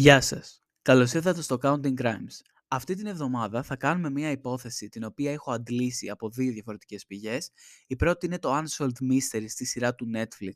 Γεια σας. Καλώς ήρθατε στο Counting Crimes. Αυτή την εβδομάδα θα κάνουμε μια υπόθεση την οποία έχω αντλήσει από δύο διαφορετικές πηγές. Η πρώτη είναι το Unsolved Mystery στη σειρά του Netflix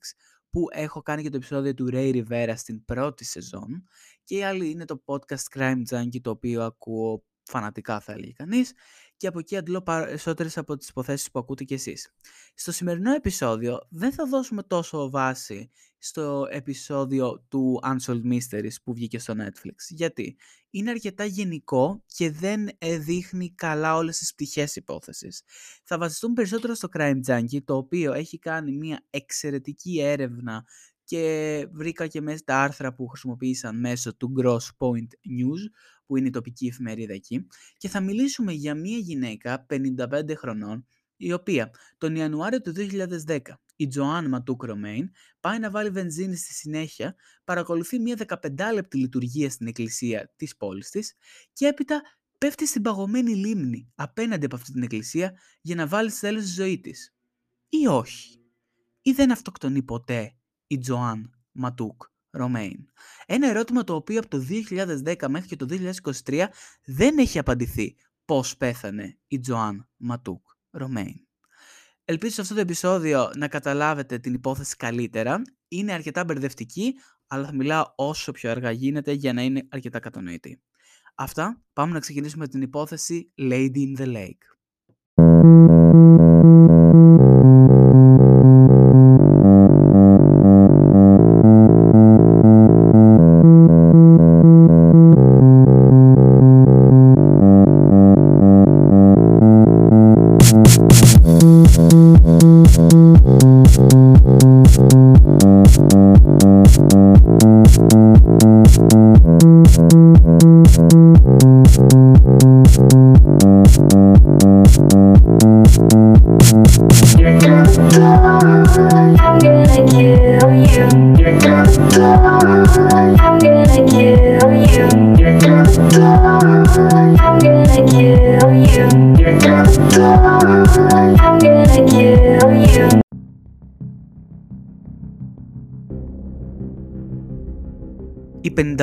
που έχω κάνει και το επεισόδιο του Ray Rivera στην πρώτη σεζόν και η άλλη είναι το podcast Crime Junkie το οποίο ακούω φανατικά θα έλεγε κανείς και από εκεί αντλώ περισσότερες από τις υποθέσεις που ακούτε κι εσείς. Στο σημερινό επεισόδιο δεν θα δώσουμε τόσο βάση στο επεισόδιο του Unsolved Mysteries που βγήκε στο Netflix. Γιατί; Είναι αρκετά γενικό και δεν δείχνει καλά όλες τις πτυχές υπόθεσης. Θα βασιστούν περισσότερο στο Crime Junkie, το οποίο έχει κάνει μια εξαιρετική έρευνα και βρήκα και μέσα τα άρθρα που χρησιμοποίησαν μέσω του Gross Point News, που είναι η τοπική εφημερίδα εκεί, και θα μιλήσουμε για μια γυναίκα 55 χρονών, η οποία τον Ιανουάριο του 2010 η Τζοάν Ματούκ Ρωμέιν πάει να βάλει βενζίνη στη συνέχεια, παρακολουθεί μια 15 λεπτή λειτουργία στην εκκλησία της πόλης της και έπειτα πέφτει στην παγωμένη λίμνη απέναντι από αυτή την εκκλησία για να βάλει στη τέλος ζωή της. Ή όχι. Ή δεν αυτοκτονεί ποτέ η Τζοάν Ματούκ Ρωμέιν. Ένα ερώτημα το οποίο από το 2010 μέχρι και το 2023 δεν έχει απαντηθεί πώς πέθανε η Τζοάν Ματούκ Ρωμέιν. Ελπίζω σε αυτό το επεισόδιο να καταλάβετε την υπόθεση καλύτερα. Είναι αρκετά μπερδευτική, αλλά θα μιλάω όσο πιο αργά γίνεται για να είναι αρκετά κατανοητή. Αυτά, πάμε να ξεκινήσουμε την υπόθεση Lady in the Lake.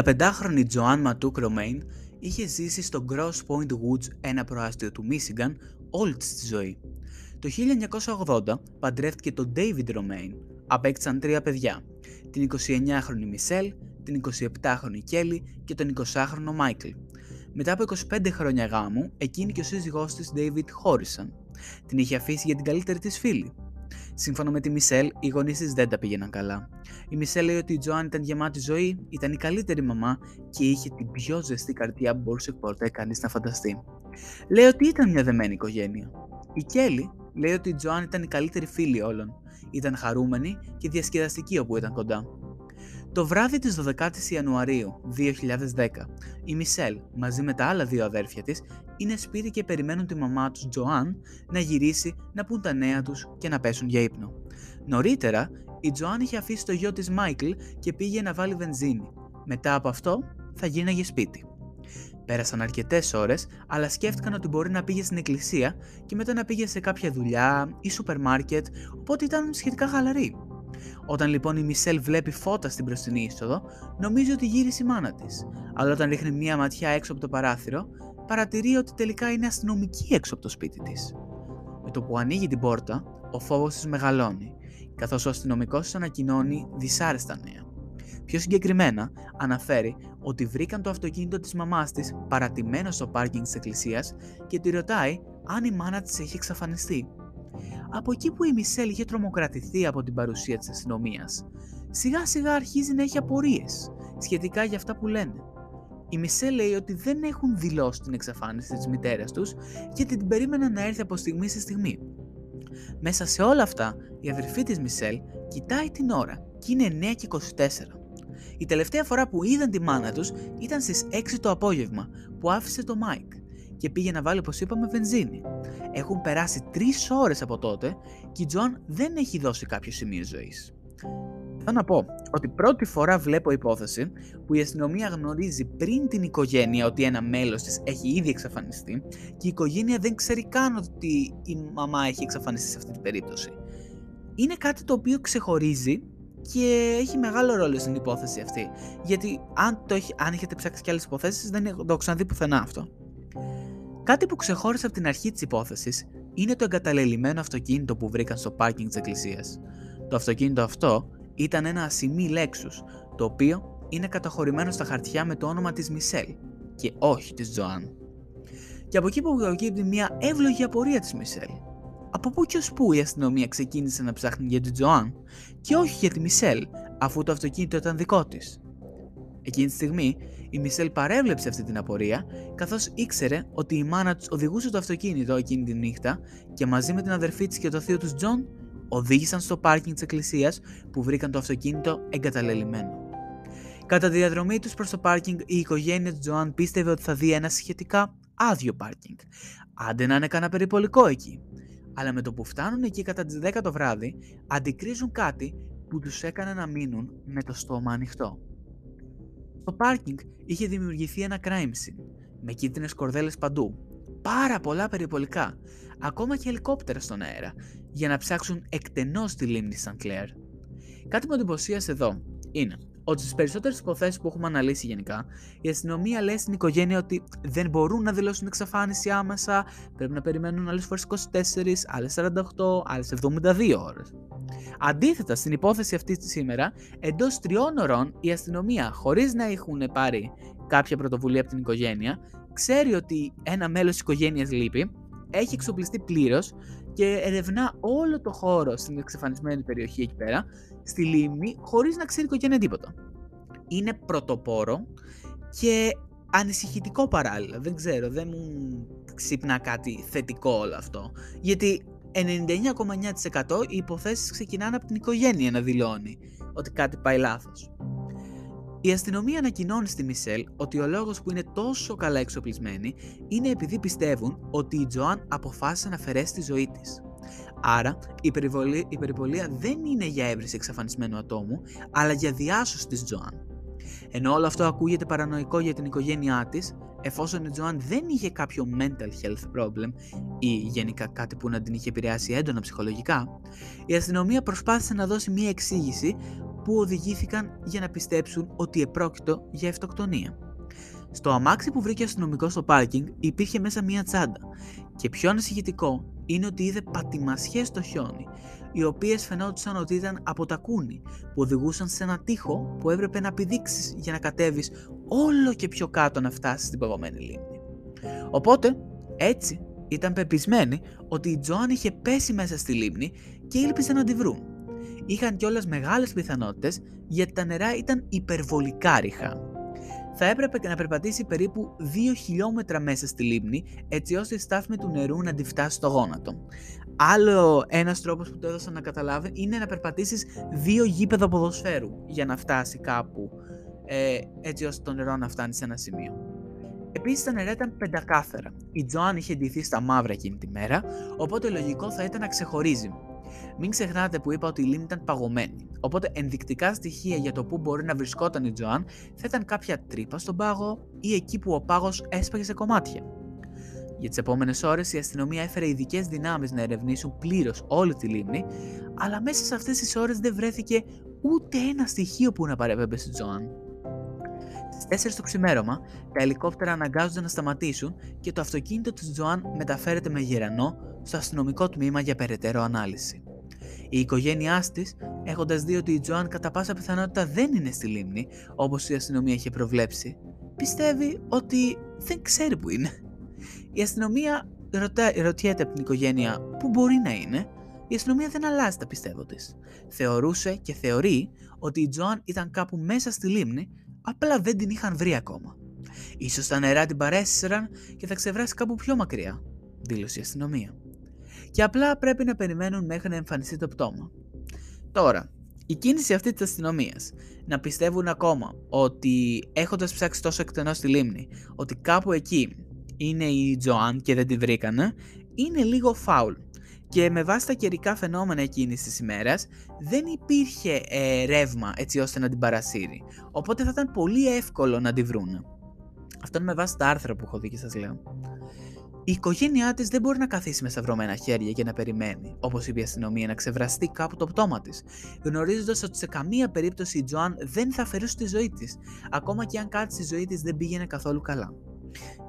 Η 55χρονη Τζοάν Ματούκ Ρωμέιν είχε ζήσει στο Gross Point Woods, ένα προάστιο του Μίσιγκαν, όλη της τη ζωή. Το 1980 παντρεύτηκε τον David Ρωμέιν. Απέκτησαν τρία παιδιά, την 29χρονη Μισελ, την 27χρονη Κέλλη και τον 20χρονο Μάικλ. Μετά από 25 χρόνια γάμου, εκείνη και ο σύζυγός της David χώρισαν. Την είχε αφήσει για την καλύτερη της φίλη, Σύμφωνα με τη Μισελ, οι γονείς της δεν τα πήγαιναν καλά. Η Μισελ λέει ότι η Τζοάν ήταν γεμάτη ζωή, ήταν η καλύτερη μαμά και είχε την πιο ζεστή καρδιά που μπορούσε ποτέ κανείς να φανταστεί. Λέει ότι ήταν μια δεμένη οικογένεια. Η Κέλλη λέει ότι η Τζοάν ήταν η καλύτερη φίλη όλων. Ήταν χαρούμενη και διασκεδαστική όπου ήταν κοντά. Το βράδυ της 12ης Ιανουαρίου 2010, η Μισελ μαζί με τα άλλα δύο αδέρφια της είναι σπίτι και περιμένουν τη μαμά τους Τζοάν να γυρίσει να πούν τα νέα τους και να πέσουν για ύπνο. Νωρίτερα, η Τζοάν είχε αφήσει το γιο της Μάικλ και πήγε να βάλει βενζίνη. Μετά από αυτό θα γίναγε σπίτι. Πέρασαν αρκετές ώρες, αλλά σκέφτηκαν ότι μπορεί να πήγε στην εκκλησία και μετά να πήγε σε κάποια δουλειά ή σούπερ μάρκετ, οπότε ήταν σχετικά χαλαρή. Όταν λοιπόν η Μισελ βλέπει φώτα στην μπροστινή είσοδο, νομίζει ότι γύρισε η μάνα της. Αλλά όταν ρίχνει μία ματιά έξω από το παράθυρο, παρατηρεί ότι τελικά είναι αστυνομική έξω από το σπίτι της. Με το που ανοίγει την πόρτα, ο φόβος της μεγαλώνει, καθώς ο αστυνομικός της ανακοινώνει δυσάρεστα νέα. Πιο συγκεκριμένα, αναφέρει ότι βρήκαν το αυτοκίνητο της μαμάς της παρατημένος στο πάρκινγκ της εκκλησίας και τη ρωτάει αν η μάνα της έχει εξαφανιστεί. Από εκεί που η Μισελ είχε τρομοκρατηθεί από την παρουσία της αστυνομίας, σιγά σιγά αρχίζει να έχει απορίες σχετικά για αυτά που λένε. Η Μισελ λέει ότι δεν έχουν δηλώσει την εξαφάνιση της μητέρας τους γιατί την περίμεναν να έρθει από στιγμή σε στιγμή. Μέσα σε όλα αυτά, η αδερφή της Μισελ κοιτάει την ώρα και είναι 9 και 24. Η τελευταία φορά που είδαν τη μάνα τους ήταν στις 6 το απόγευμα που άφησε το Μάικ και πήγε να βάλει, όπως είπαμε, βενζίνη. Έχουν περάσει τρεις ώρες από τότε και η Τζοάν δεν έχει δώσει κάποιο σημείο ζωής. Θέλω να πω ότι πρώτη φορά βλέπω υπόθεση που η αστυνομία γνωρίζει πριν την οικογένεια ότι ένα μέλος της έχει ήδη εξαφανιστεί και η οικογένεια δεν ξέρει καν ότι η μαμά έχει εξαφανιστεί σε αυτή την περίπτωση. Είναι κάτι το οποίο ξεχωρίζει και έχει μεγάλο ρόλο στην υπόθεση αυτή. Γιατί αν, το έχει, αν έχετε ψάξει κι άλλες υποθέσεις, δεν το έχω ξαναδεί πουθενά αυτό. Κάτι που ξεχώρισε από την αρχή της υπόθεσης είναι το εγκαταλελειμμένο αυτοκίνητο που βρήκαν στο πάρκινγκ της εκκλησίας. Το αυτοκίνητο αυτό ήταν ένα ασημί Lexus, το οποίο είναι καταχωρημένο στα χαρτιά με το όνομα της Μισελ και όχι της Τζοάν. Και από εκεί που προκύπτει μια εύλογη απορία της Μισελ. Από πού και ως πού η αστυνομία ξεκίνησε να ψάχνει για την Τζοάν και όχι για τη Μισελ, αφού το αυτοκίνητο ήταν δικό της. Εκείνη τη στιγμή η Μισελ παρέβλεψε αυτή την απορία, καθώς ήξερε ότι η μάνα τους οδηγούσε το αυτοκίνητο εκείνη τη νύχτα και μαζί με την αδερφή της και το θείο του Τζον οδήγησαν στο πάρκινγκ της εκκλησίας που βρήκαν το αυτοκίνητο εγκαταλελειμμένο. Κατά τη διαδρομή τους προς το πάρκινγκ, η οικογένεια του Τζοάν πίστευε ότι θα δει ένα σχετικά άδειο πάρκινγκ. Άντε να είναι κανένα περιπολικό εκεί. Αλλά με το που φτάνουν εκεί κατά τις 10 το βράδυ, αντικρίζουν κάτι που τους έκανε να μείνουν με το στόμα ανοιχτό. Στο πάρκινγκ είχε δημιουργηθεί ένα crime scene, με κίτρινες κορδέλες παντού, πάρα πολλά περιπολικά, ακόμα και ελικόπτερα στον αέρα, για να ψάξουν εκτενώς τη λίμνη Σαν Κλέρ. Κάτι που εντυπωσίασε εδώ είναι ότι στις περισσότερες υποθέσεις που έχουμε αναλύσει γενικά, η αστυνομία λέει στην οικογένεια ότι δεν μπορούν να δηλώσουν εξαφάνιση άμεσα, πρέπει να περιμένουν άλλες φορές 24, άλλες 48, άλλες 72 ώρες. Αντίθετα, στην υπόθεση αυτή της σήμερα, εντός τριών ωρών η αστυνομία, χωρίς να έχουν πάρει κάποια πρωτοβουλία από την οικογένεια, ξέρει ότι ένα μέλος της οικογένειας λείπει, έχει εξοπλιστεί πλήρως και ερευνά όλο το χώρο στην εξαφανισμένη περιοχή εκεί πέρα, στη λίμνη, χωρίς να ξέρει η οικογένεια τίποτα. Είναι πρωτοπόρο και ανησυχητικό παράλληλα. Δεν ξέρω, δεν μου ξύπνα κάτι θετικό όλο αυτό. Γιατί 99,9% οι υποθέσεις ξεκινάνε από την οικογένεια να δηλώνει ότι κάτι πάει λάθος. Η αστυνομία ανακοινώνει στη Μισελ ότι ο λόγος που είναι τόσο καλά εξοπλισμένη είναι επειδή πιστεύουν ότι η Τζοάν αποφάσισε να αφαιρέσει τη ζωή της. Άρα, η, η περιπολία δεν είναι για έβριση εξαφανισμένου ατόμου, αλλά για διάσωση της Τζοάν. Ενώ όλο αυτό ακούγεται παρανοϊκό για την οικογένειά της, εφόσον η Τζοάν δεν είχε κάποιο mental health problem ή γενικά κάτι που να την είχε επηρεάσει έντονα ψυχολογικά, η αστυνομία προσπάθησε να δώσει μία εξήγηση που οδηγήθηκαν για να πιστέψουν ότι επρόκειτο για αυτοκτονία. Στο αμάξι που βρήκε αστυνομικός στο πάρκινγκ υπήρχε μέσα μία τσάντα και πιο ανησυχητικό είναι ότι είδε πατημασιές στο χιόνι, οι οποίες φαινόντουσαν ότι ήταν από τα κούνη που οδηγούσαν σε ένα τοίχο που έπρεπε να πηδήξεις για να κατέβεις όλο και πιο κάτω να φτάσεις στην παγωμένη λίμνη. Οπότε, έτσι, ήταν πεπισμένοι ότι η Τζοάν είχε πέσει μέσα στη λίμνη και ήλπιζαν να τη βρουν. Είχαν κιόλας μεγάλες πιθανότητες γιατί τα νερά ήταν υπερβολικά ρηχά θα έπρεπε να περπατήσει περίπου 2 χιλιόμετρα μέσα στη λίμνη έτσι ώστε η στάθμη του νερού να τη φτάσει στο γόνατο. Άλλο ένας τρόπος που το έδωσα να καταλάβει είναι να περπατήσεις δύο γήπεδα ποδοσφαίρου για να φτάσει κάπου ε, έτσι ώστε το νερό να φτάνει σε ένα σημείο. Επίσης τα νερά ήταν πεντακάθαρα. Η Τζοάν είχε ντυθεί στα μαύρα εκείνη τη μέρα, οπότε λογικό θα ήταν να ξεχωρίζει μην ξεχνάτε που είπα ότι η λίμνη ήταν παγωμένη, οπότε ενδεικτικά στοιχεία για το πού μπορεί να βρισκόταν η Τζοάν θα ήταν κάποια τρύπα στον πάγο ή εκεί που ο πάγος έσπαγε σε κομμάτια. Για τις επόμενες ώρες η αστυνομία έφερε ειδικές δυνάμεις να ερευνήσουν πλήρως όλη τη λίμνη, αλλά μέσα σε αυτές τις ώρες δεν βρέθηκε ούτε ένα στοιχείο που να παρέπεμπε στη Τζοάν. Στις 4 το ξημέρωμα, τα ελικόπτερα αναγκάζονται να σταματήσουν και το αυτοκίνητο της Τζοάν μεταφέρεται με γερανό στο αστυνομικό τμήμα για περαιτέρω ανάλυση. Η οικογένειά της, έχοντας δει ότι η Τζοάν κατά πάσα πιθανότητα δεν είναι στη λίμνη, όπως η αστυνομία είχε προβλέψει, πιστεύει ότι δεν ξέρει που είναι. Η αστυνομία ρωτά, ρωτιέται από την οικογένεια πού μπορεί να είναι; Η αστυνομία δεν αλλάζει τα πιστεύω της. Θεωρούσε και θεωρεί ότι η Τζοάν ήταν κάπου μέσα στη λίμνη, απλά δεν την είχαν βρει ακόμα. Ίσως τα νερά την παρέσυραν και θα ξεβράσει κάπου πιο μακριά, δήλωσε η αστυνομία και απλά πρέπει να περιμένουν μέχρι να εμφανιστεί το πτώμα. Τώρα, η κίνηση αυτή της αστυνομίας να πιστεύουν ακόμα ότι έχοντας ψάξει τόσο εκτενώς στη λίμνη, ότι κάπου εκεί είναι η Τζοάν και δεν τη βρήκανε, είναι λίγο φάουλ. Και με βάση τα καιρικά φαινόμενα εκείνης της ημέρας, δεν υπήρχε ε, ρεύμα έτσι ώστε να την παρασύρει. Οπότε θα ήταν πολύ εύκολο να τη βρούνε. Αυτό είναι με βάση τα άρθρα που έχω δει και σας λέω. Η οικογένειά της δεν μπορεί να καθίσει με σταυρωμένα χέρια και να περιμένει, όπως είπε η αστυνομία, να ξεβραστεί κάπου το πτώμα της, γνωρίζοντας ότι σε καμία περίπτωση η Τζοάν δεν θα αφαιρούσε τη ζωή της, ακόμα και αν κάτι στη ζωή της δεν πήγαινε καθόλου καλά.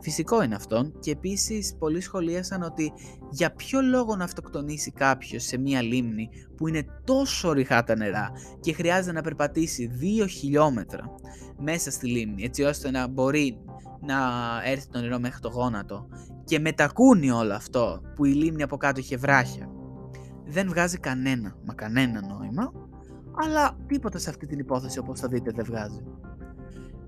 Φυσικό είναι αυτό και επίσης πολλοί σχολίασαν ότι για ποιο λόγο να αυτοκτονήσει κάποιος σε μία λίμνη που είναι τόσο ρηχά τα νερά και χρειάζεται να περπατήσει 2 χιλιόμετρα μέσα στη λίμνη έτσι ώστε να μπορεί να έρθει το νερό μέχρι το γόνατο και μετακούνει όλο αυτό που η λίμνη από κάτω είχε βράχια. Δεν βγάζει κανένα, μα κανένα νόημα, αλλά τίποτα σε αυτή την υπόθεση όπως θα δείτε δεν βγάζει.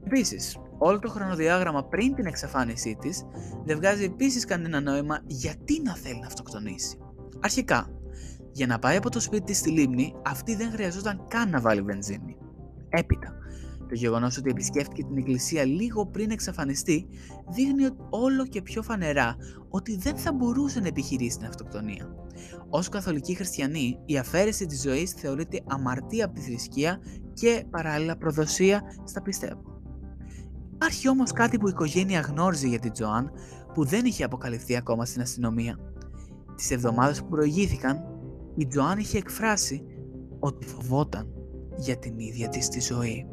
Επίσης, όλο το χρονοδιάγραμμα πριν την εξαφάνισή της δεν βγάζει επίσης κανένα νόημα γιατί να θέλει να αυτοκτονήσει. Αρχικά, για να πάει από το σπίτι της στη λίμνη, αυτή δεν χρειαζόταν καν να βάλει βενζίνη. Έπειτα, το γεγονός ότι επισκέφτηκε την εκκλησία λίγο πριν εξαφανιστεί δείχνει όλο και πιο φανερά ότι δεν θα μπορούσε να επιχειρήσει την αυτοκτονία. Ω καθολική χριστιανή, η αφαίρεση της ζωής θεωρείται αμαρτία από τη θρησκεία και παράλληλα προδοσία στα πιστεύω. Υπάρχει όμως κάτι που η οικογένεια γνώριζε για την Τζοάν που δεν είχε αποκαλυφθεί ακόμα στην αστυνομία. Τις εβδομάδες που προηγήθηκαν, η Τζοάν είχε εκφράσει ότι φοβόταν για την ίδια της τη ζωή.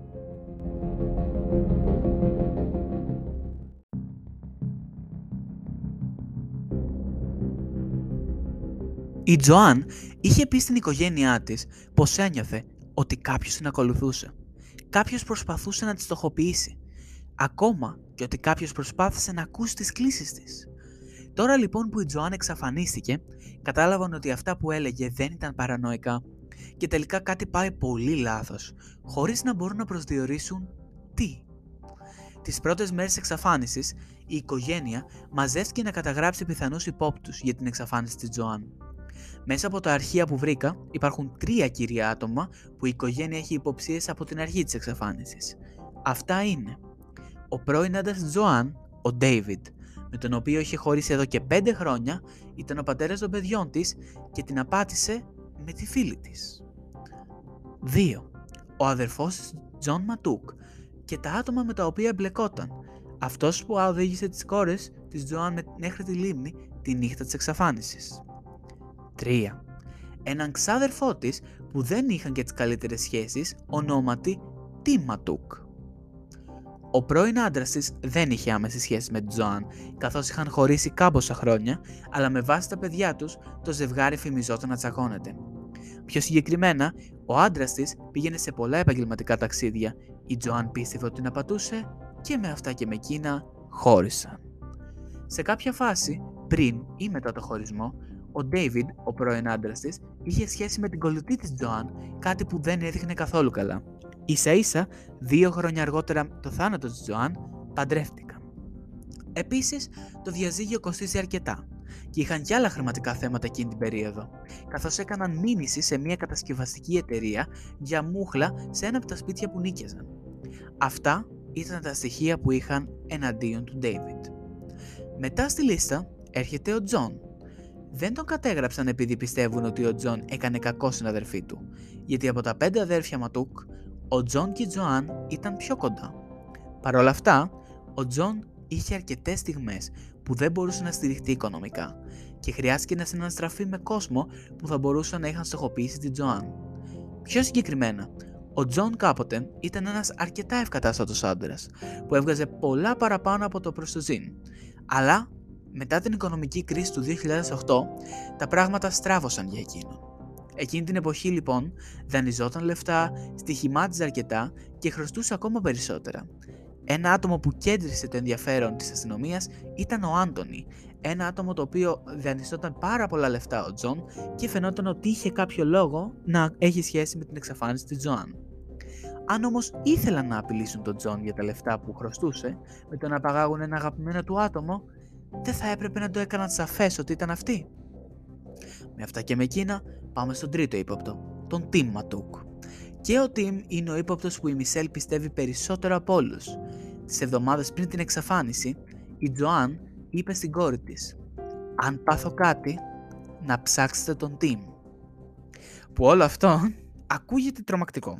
Η Τζοάν είχε πει στην οικογένειά της πως ένιωθε ότι κάποιος την ακολουθούσε. Κάποιος προσπαθούσε να της στοχοποιήσει. Ακόμα και ότι κάποιος προσπάθησε να ακούσει τις κλήσεις της. Τώρα λοιπόν που η Τζοάν εξαφανίστηκε, κατάλαβαν ότι αυτά που έλεγε δεν ήταν παρανοϊκά και τελικά κάτι πάει πολύ λάθος, χωρίς να μπορούν να προσδιορίσουν τι. Τις πρώτες μέρες εξαφάνισης, η οικογένεια μαζεύτηκε να καταγράψει πιθανούς υπόπτους για την εξαφάνιση της Τζοάν. Μέσα από τα αρχεία που βρήκα υπάρχουν τρία κυρία άτομα που η οικογένεια έχει υποψίες από την αρχή της εξαφάνισης. Αυτά είναι ο πρώην άντρας της Τζοάν, ο Ντέιβιντ, με τον οποίο είχε χωρίσει εδώ και πέντε χρόνια, ήταν ο πατέρας των παιδιών της και την απάτησε με τη φίλη της. 2. Ο αδερφός της Τζον Ματούκ και τα άτομα με τα οποία μπλεκόταν. Αυτός που οδήγησε τις κόρες της Τζοάν μέχρι τη λίμνη τη νύχτα της εξαφάνισης. 3. Έναν ξάδερφό της που δεν είχαν και τις καλύτερες σχέσεις, ονόματι Τιμ Ματούκ. Ο πρώην άντρας της δεν είχε άμεση σχέση με την Τζοάν, καθώς είχαν χωρίσει κάμποσα χρόνια, αλλά με βάση τα παιδιά τους, το ζευγάρι φημιζόταν να τσακώνεται. Πιο συγκεκριμένα, ο άντρας της πήγαινε σε πολλά επαγγελματικά ταξίδια. Η Τζοάν πίστευε ότι την απατούσε και με αυτά και με εκείνα χώρισαν. Σε κάποια φάση, πριν ή μετά το χωρισμό, ο Ντέιβιντ, ο πρώην άντρας της, είχε σχέση με την κολλητή της Τζοάν, κάτι που δεν έδειχνε καθόλου καλά. Ίσα ίσα, δύο χρόνια αργότερα το θάνατο της Τζοάν, παντρεύτηκαν. Επίσης, το διαζύγιο κοστίζει αρκετά και είχαν και άλλα χρηματικά θέματα εκείνη την περίοδο, καθώς έκαναν μήνυση σε μια κατασκευαστική εταιρεία για μούχλα σε ένα από τα σπίτια που νίκιαζαν. Αυτά ήταν τα στοιχεία που είχαν εναντίον του David. Μετά στη λίστα έρχεται ο Τζον. Δεν τον κατέγραψαν επειδή πιστεύουν ότι ο Τζον έκανε κακό στην αδερφή του, γιατί από τα πέντε αδέρφια Ματούκ, ο Τζον και η Τζοάν ήταν πιο κοντά. Παρ' όλα αυτά, ο Τζον είχε αρκετές στιγμές που δεν μπορούσε να στηριχτεί οικονομικά και χρειάστηκε να συναναστραφεί με κόσμο που θα μπορούσαν να είχαν στοχοποιήσει την Τζοάν. Πιο συγκεκριμένα, ο Τζον κάποτε ήταν ένας αρκετά ευκατάστατος άντρας που έβγαζε πολλά παραπάνω από το προς το ζην. Αλλά μετά την οικονομική κρίση του 2008, τα πράγματα στράβωσαν για εκείνον. Εκείνη την εποχή λοιπόν δανειζόταν λεφτά, στοιχημάτιζε αρκετά και χρωστούσε ακόμα περισσότερα. Ένα άτομο που κέντρισε το ενδιαφέρον της αστυνομίας ήταν ο Άντωνη, ένα άτομο το οποίο δανειζόταν πάρα πολλά λεφτά ο Τζον και φαινόταν ότι είχε κάποιο λόγο να έχει σχέση με την εξαφάνιση της Τζοάν. Αν όμως ήθελαν να απειλήσουν τον Τζον για τα λεφτά που χρωστούσε, με το να απαγάγουν ένα αγαπημένο του άτομο, δεν θα έπρεπε να το έκαναν σαφές ότι ήταν αυτοί. Με αυτά και με εκείνα, πάμε στον τρίτο ύποπτο, τον Τιμ Ματούκ. Και ο Τιμ είναι ο ύποπτος που η Μισελ πιστεύει περισσότερο από όλους. Τις εβδομάδες πριν την εξαφάνιση, η Τζοάν είπε στην κόρη της: Αν πάθω κάτι, να ψάξετε τον Τιμ. Που όλο αυτό ακούγεται τρομακτικό.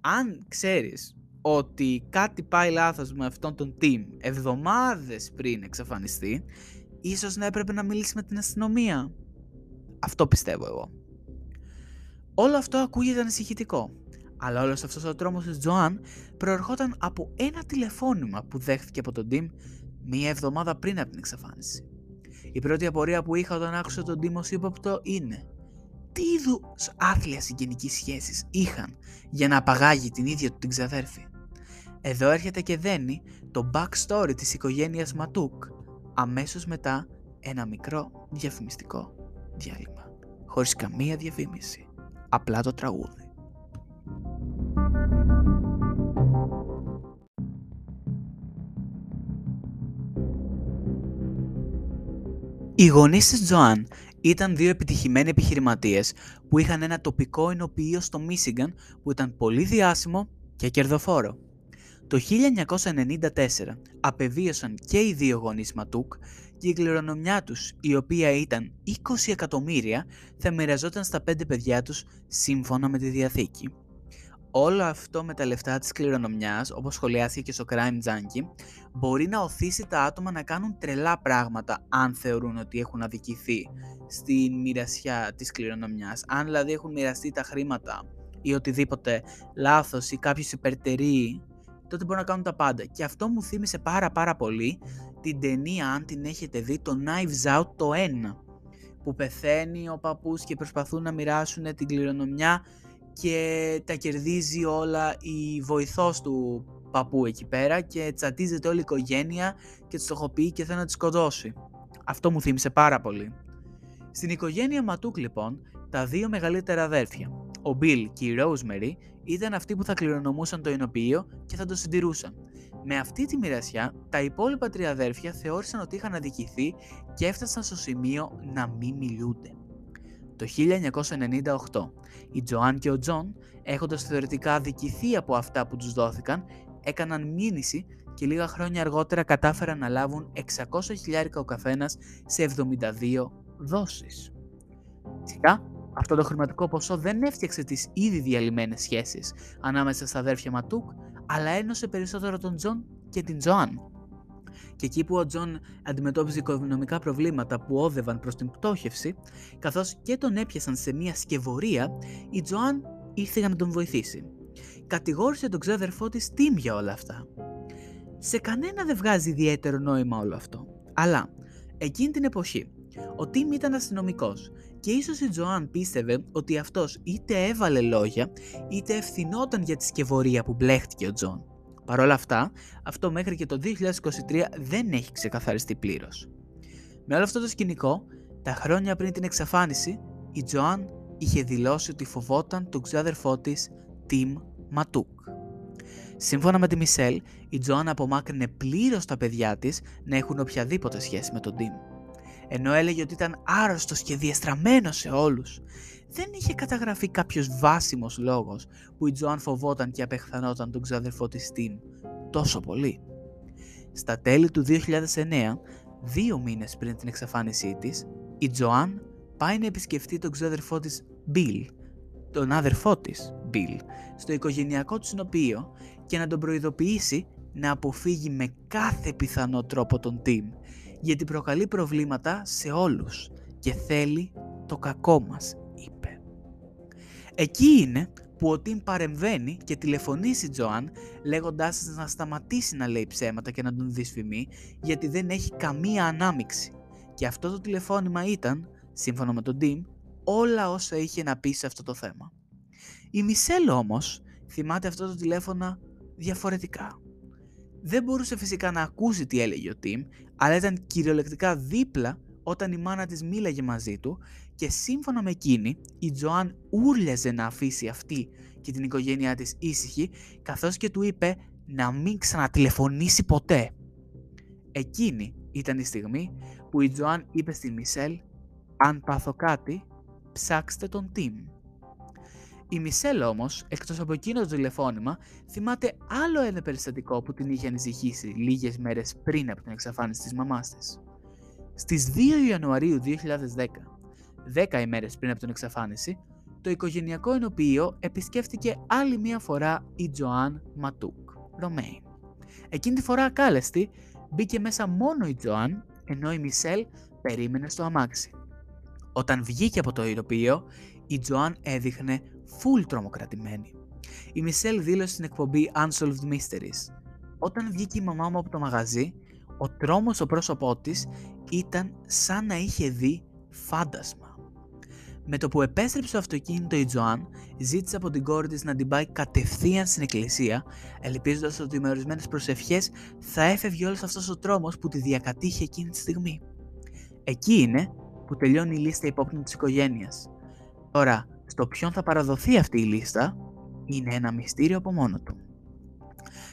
Αν ξέρεις ότι κάτι πάει λάθος με αυτόν τον Τιμ εβδομάδες πριν εξαφανιστεί, ίσως να έπρεπε να μιλήσει με την αστυνομία. Αυτό πιστεύω εγώ. Όλο αυτό ακούγεται ανησυχητικό, αλλά όλος αυτός ο τρόμος της Τζοάν προερχόταν από ένα τηλεφώνημα που δέχθηκε από τον Τιμ μία εβδομάδα πριν από την εξαφάνιση. Η πρώτη απορία που είχα όταν άκουσα τον Τιμ ως ύποπτο είναι τι είδου άθλια συγγενικής σχέσεις είχαν για να απαγάγει την ίδια του την ξαδέρφη; Εδώ έρχεται και δένει το backstory της οικογένειας Ματούκ, αμέσως μετά ένα μικρό διαφημιστικό διάλειμμα, χωρίς καμία διαφήμιση, απλά το τραγούδι. Οι γονείς της Τζοάν ήταν δύο επιτυχημένοι επιχειρηματίες που είχαν ένα τοπικό ενοποιείο στο Μίσιγκαν που ήταν πολύ διάσημο και κερδοφόρο. Το 1994 απεβίωσαν και οι δύο γονείς Ματούκ και η κληρονομιά τους, η οποία ήταν 20 εκατομμύρια, θα μοιραζόταν στα πέντε παιδιά τους σύμφωνα με τη Διαθήκη. Όλο αυτό με τα λεφτά της κληρονομιάς, όπως σχολιάστηκε και στο Crime Junkie, μπορεί να οθήσει τα άτομα να κάνουν τρελά πράγματα αν θεωρούν ότι έχουν αδικηθεί στην μοιρασιά της κληρονομιάς. Αν δηλαδή έχουν μοιραστεί τα χρήματα ή οτιδήποτε λάθος ή κάποιος υπερτερεί, τότε μπορούν να κάνουν τα πάντα. Και αυτό μου θύμισε πάρα πάρα πολύ την ταινία, αν την έχετε δει, το Knives Out το 1, που πεθαίνει ο παππούς και προσπαθούν να μοιράσουν την κληρονομιά και τα κερδίζει όλα η βοηθός του παππού εκεί πέρα και τσατίζεται όλη η οικογένεια και τους στοχοποιεί και θέλει να τους σκοτώσει. Αυτό μου θύμισε πάρα πολύ. Στην οικογένεια Ματούκ λοιπόν, τα δύο μεγαλύτερα αδέρφια, ο Μπιλ και η Rosemary, ήταν αυτοί που θα κληρονομούσαν το ενοποιείο και θα το συντηρούσαν. Με αυτή τη μοιρασιά, τα υπόλοιπα τρία αδέρφια θεώρησαν ότι είχαν αδικηθεί και έφτασαν στο σημείο να μην μιλούνται. Το 1998, η Τζοάν και ο Τζον, έχοντας θεωρητικά αδικηθεί από αυτά που τους δόθηκαν, έκαναν μήνυση και λίγα χρόνια αργότερα κατάφεραν να λάβουν 600 χιλιάρικα ο καθένας σε 72 δόσεις. Φυσικά, αυτό το χρηματικό ποσό δεν έφτιαξε τις ήδη διαλυμένες σχέσεις ανάμεσα στα αδέρφια Ματούκ, αλλά ένωσε περισσότερο τον Τζον και την Τζοάν. Και εκεί που ο Τζον αντιμετώπιζε οικονομικά προβλήματα που όδευαν προς την πτώχευση, καθώς και τον έπιασαν σε μια σκευωρία, η Τζοάν ήρθε για να τον βοηθήσει. Κατηγόρησε τον ξάδερφό της Τιμ για όλα αυτά. Σε κανένα δεν βγάζει ιδιαίτερο νόημα όλο αυτό. Αλλά, εκείνη την εποχή, ο Τιμ ήταν αστυνομικός και ίσως η Τζοάν πίστευε ότι αυτός είτε έβαλε λόγια είτε ευθυνόταν για τη σκευωρία που μπλέχτηκε ο Τζον. Παρ' όλα αυτά, αυτό μέχρι και το 2023 δεν έχει ξεκαθαριστεί πλήρως. Με όλο αυτό το σκηνικό, τα χρόνια πριν την εξαφάνιση, η Τζοάν είχε δηλώσει ότι φοβόταν τον ξάδερφό της Τιμ Ματούκ. Σύμφωνα με τη Μισελ, η Τζοάν απομάκρυνε πλήρως τα παιδιά της να έχουν οποιαδήποτε σχέση με τον Τιμ ενώ έλεγε ότι ήταν άρρωστος και διεστραμμένος σε όλους. Δεν είχε καταγραφεί κάποιος βάσιμος λόγος που η Τζοάν φοβόταν και απεχθανόταν τον ξαδερφό της Τιμ τόσο πολύ. Στα τέλη του 2009, δύο μήνες πριν την εξαφάνισή της, η Τζοάν πάει να επισκεφτεί τον ξαδερφό της Μπιλ, τον άδερφό της Μπιλ, στο οικογενειακό του συνοπείο και να τον προειδοποιήσει να αποφύγει με κάθε πιθανό τρόπο τον Τιμ γιατί προκαλεί προβλήματα σε όλους και θέλει το κακό μας, είπε. Εκεί είναι που ο Τιμ παρεμβαίνει και τηλεφωνεί στην Τζοάν λέγοντάς να σταματήσει να λέει ψέματα και να τον δυσφημεί γιατί δεν έχει καμία ανάμιξη. Και αυτό το τηλεφώνημα ήταν, σύμφωνα με τον Τιμ, όλα όσα είχε να πει σε αυτό το θέμα. Η Μισελ όμως θυμάται αυτό το τηλέφωνο διαφορετικά. Δεν μπορούσε φυσικά να ακούσει τι έλεγε ο Τιμ, αλλά ήταν κυριολεκτικά δίπλα όταν η μάνα της μίλαγε μαζί του και σύμφωνα με εκείνη η Τζοάν ούρλιαζε να αφήσει αυτή και την οικογένειά της ήσυχη καθώς και του είπε να μην ξανατηλεφωνήσει ποτέ. Εκείνη ήταν η στιγμή που η Τζοάν είπε στη Μισελ «Αν πάθω κάτι, ψάξτε τον Τιμ». Η Μισελ όμως, εκτός από εκείνο το τηλεφώνημα, θυμάται άλλο ένα περιστατικό που την είχε ανησυχήσει λίγες μέρες πριν από την εξαφάνιση της μαμάς της. Στις 2 Ιανουαρίου 2010, 10 ημέρες πριν από την εξαφάνιση, το οικογενειακό ενοποιείο επισκέφτηκε άλλη μία φορά η Τζοάν Ματούκ, Ρωμαίη. Εκείνη τη φορά ακάλεστη μπήκε μέσα μόνο η Τζοάν ενώ η Μισελ περίμενε στο αμάξι. Όταν βγήκε από το ηρωπείο, η Τζοάν έδειχνε full τρομοκρατημένη. Η Μισελ δήλωσε στην εκπομπή Unsolved Mysteries. Όταν βγήκε η μαμά μου από το μαγαζί, ο τρόμος στο πρόσωπό της ήταν σαν να είχε δει φάντασμα. Με το που επέστρεψε το αυτοκίνητο η Τζοάν, ζήτησε από την κόρη της να την πάει κατευθείαν στην εκκλησία, ελπίζοντας ότι με ορισμένες προσευχές θα έφευγε όλος αυτός ο τρόμος που τη διακατήχε εκείνη τη στιγμή. Εκεί είναι που τελειώνει η λίστα υπόπτων της οικογένειας. Τώρα, στο ποιον θα παραδοθεί αυτή η λίστα, είναι ένα μυστήριο από μόνο του.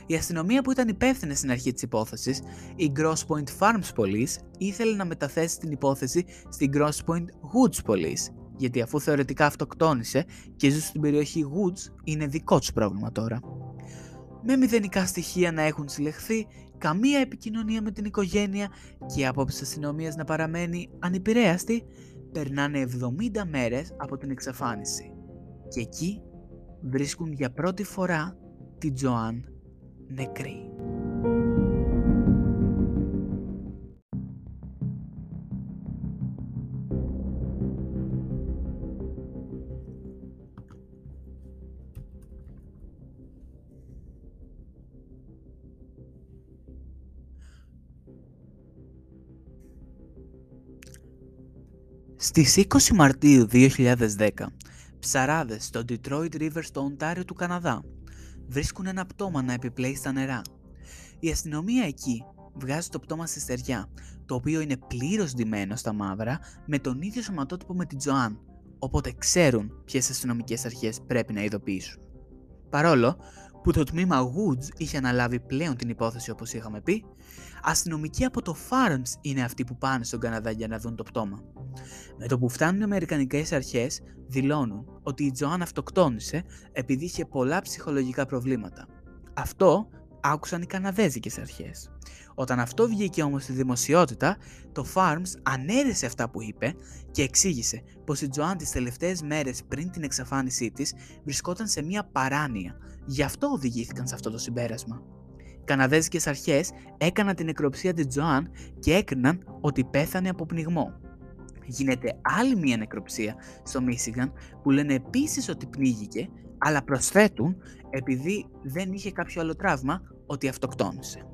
Η αστυνομία που ήταν υπεύθυνη στην αρχή της υπόθεσης, η Gross Point Farms Police, ήθελε να μεταθέσει την υπόθεση στην Gross Point Woods Police, γιατί αφού θεωρητικά αυτοκτόνησε και ζούσε στην περιοχή Woods, είναι δικό του πρόβλημα τώρα. Με μηδενικά στοιχεία να έχουν συλλεχθεί, καμία επικοινωνία με την οικογένεια και η απόψη της αστυνομίας να παραμένει ανυπηρέαστη, περνάνε 70 μέρες από την εξαφάνιση. Και εκεί βρίσκουν για πρώτη φορά την Τζοάν νεκρή. Στις 20 Μαρτίου 2010, ψαράδες στο Detroit River στο Οντάριο του Καναδά βρίσκουν ένα πτώμα να επιπλέει στα νερά. Η αστυνομία εκεί βγάζει το πτώμα στη στεριά, το οποίο είναι πλήρως ντυμένο στα μαύρα με τον ίδιο σωματότυπο με την Τζοάν, οπότε ξέρουν ποιες αστυνομικές αρχές πρέπει να ειδοποιήσουν. Παρόλο που το τμήμα Woods είχε αναλάβει πλέον την υπόθεση όπως είχαμε πει, αστυνομικοί από το Farms είναι αυτοί που πάνε στον Καναδά για να δουν το πτώμα. Με το που φτάνουν οι Αμερικανικές αρχές, δηλώνουν ότι η Τζοάν αυτοκτόνησε επειδή είχε πολλά ψυχολογικά προβλήματα. Αυτό άκουσαν οι Καναδέζικες αρχές. Όταν αυτό βγήκε όμως στη δημοσιότητα, το Farms ανέρεσε αυτά που είπε και εξήγησε πως η Τζοάν τις τελευταίες μέρες πριν την εξαφάνισή της βρισκόταν σε μια παράνοια, γι' αυτό οδηγήθηκαν σε αυτό το συμπέρασμα. Οι Καναδέζικες αρχές έκαναν την νεκροψία της Τζοάν και έκριναν ότι πέθανε από πνιγμό. Γίνεται άλλη μια νεκροψία στο Μίσιγαν που λένε επίσης ότι πνίγηκε, αλλά προσθέτουν επειδή δεν είχε κάποιο άλλο τραύμα ότι αυτοκτόνησε.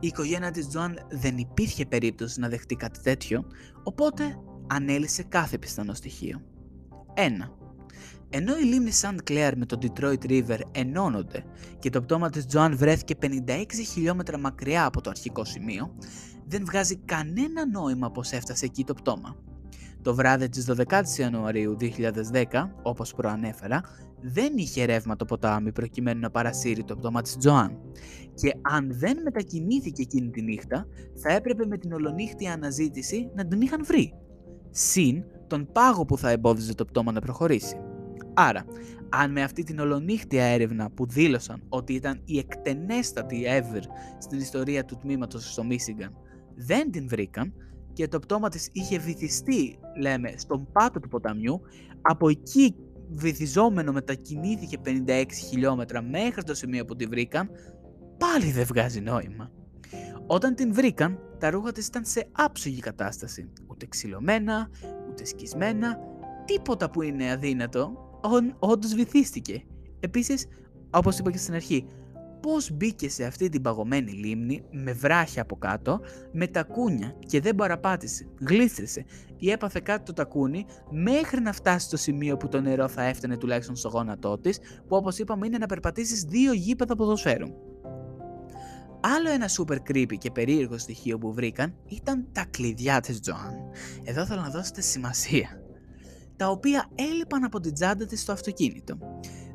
Η οικογένεια της Τζοάν δεν υπήρχε περίπτωση να δεχτεί κάτι τέτοιο, οπότε ανέλησε κάθε πιθανό στοιχείο. 1. Ενώ η λίμνη Σαντ Κλέαρ με το Detroit River ενώνονται και το πτώμα της Τζοάν βρέθηκε 56 χιλιόμετρα μακριά από το αρχικό σημείο, δεν βγάζει κανένα νόημα πως έφτασε εκεί το πτώμα. Το βράδυ της 12 Ιανουαρίου 2010, όπως προανέφερα, δεν είχε ρεύμα το ποτάμι προκειμένου να παρασύρει το πτώμα της Τζοάν. Και αν δεν μετακινήθηκε εκείνη τη νύχτα, θα έπρεπε με την ολονύχτια αναζήτηση να την είχαν βρει. Συν τον πάγο που θα εμπόδιζε το πτώμα να προχωρήσει. Άρα, αν με αυτή την ολονύχτια έρευνα που δήλωσαν ότι ήταν η εκτενέστατη ever στην ιστορία του τμήματος στο Μίσιγκαν, δεν την βρήκαν και το πτώμα της είχε βυθιστεί, λέμε, στον πάτο του ποταμιού, από εκεί βυθιζόμενο μετακινήθηκε 56 χιλιόμετρα μέχρι το σημείο που τη βρήκαν, πάλι δεν βγάζει νόημα. Όταν την βρήκαν, τα ρούχα της ήταν σε άψογη κατάσταση. Ούτε ξυλωμένα, ούτε σκισμένα, τίποτα που είναι αδύνατο, όντως βυθίστηκε. Επίσης, όπως είπα και στην αρχή, πώς μπήκε σε αυτή την παγωμένη λίμνη με βράχια από κάτω, με τακούνια και δεν παραπάτησε, γλίστρησε ή έπαθε κάτι το τακούνι μέχρι να φτάσει στο σημείο που το νερό θα έφτανε τουλάχιστον στο γόνατό της, που όπως είπαμε είναι να περπατήσεις δύο γήπεδα ποδοσφαίρου. Άλλο ένα super creepy και περίεργο στοιχείο που βρήκαν ήταν τα κλειδιά της Τζοάν. Εδώ θέλω να δώσετε σημασία. Τα οποία έλειπαν από την τσάντα της στο αυτοκίνητο.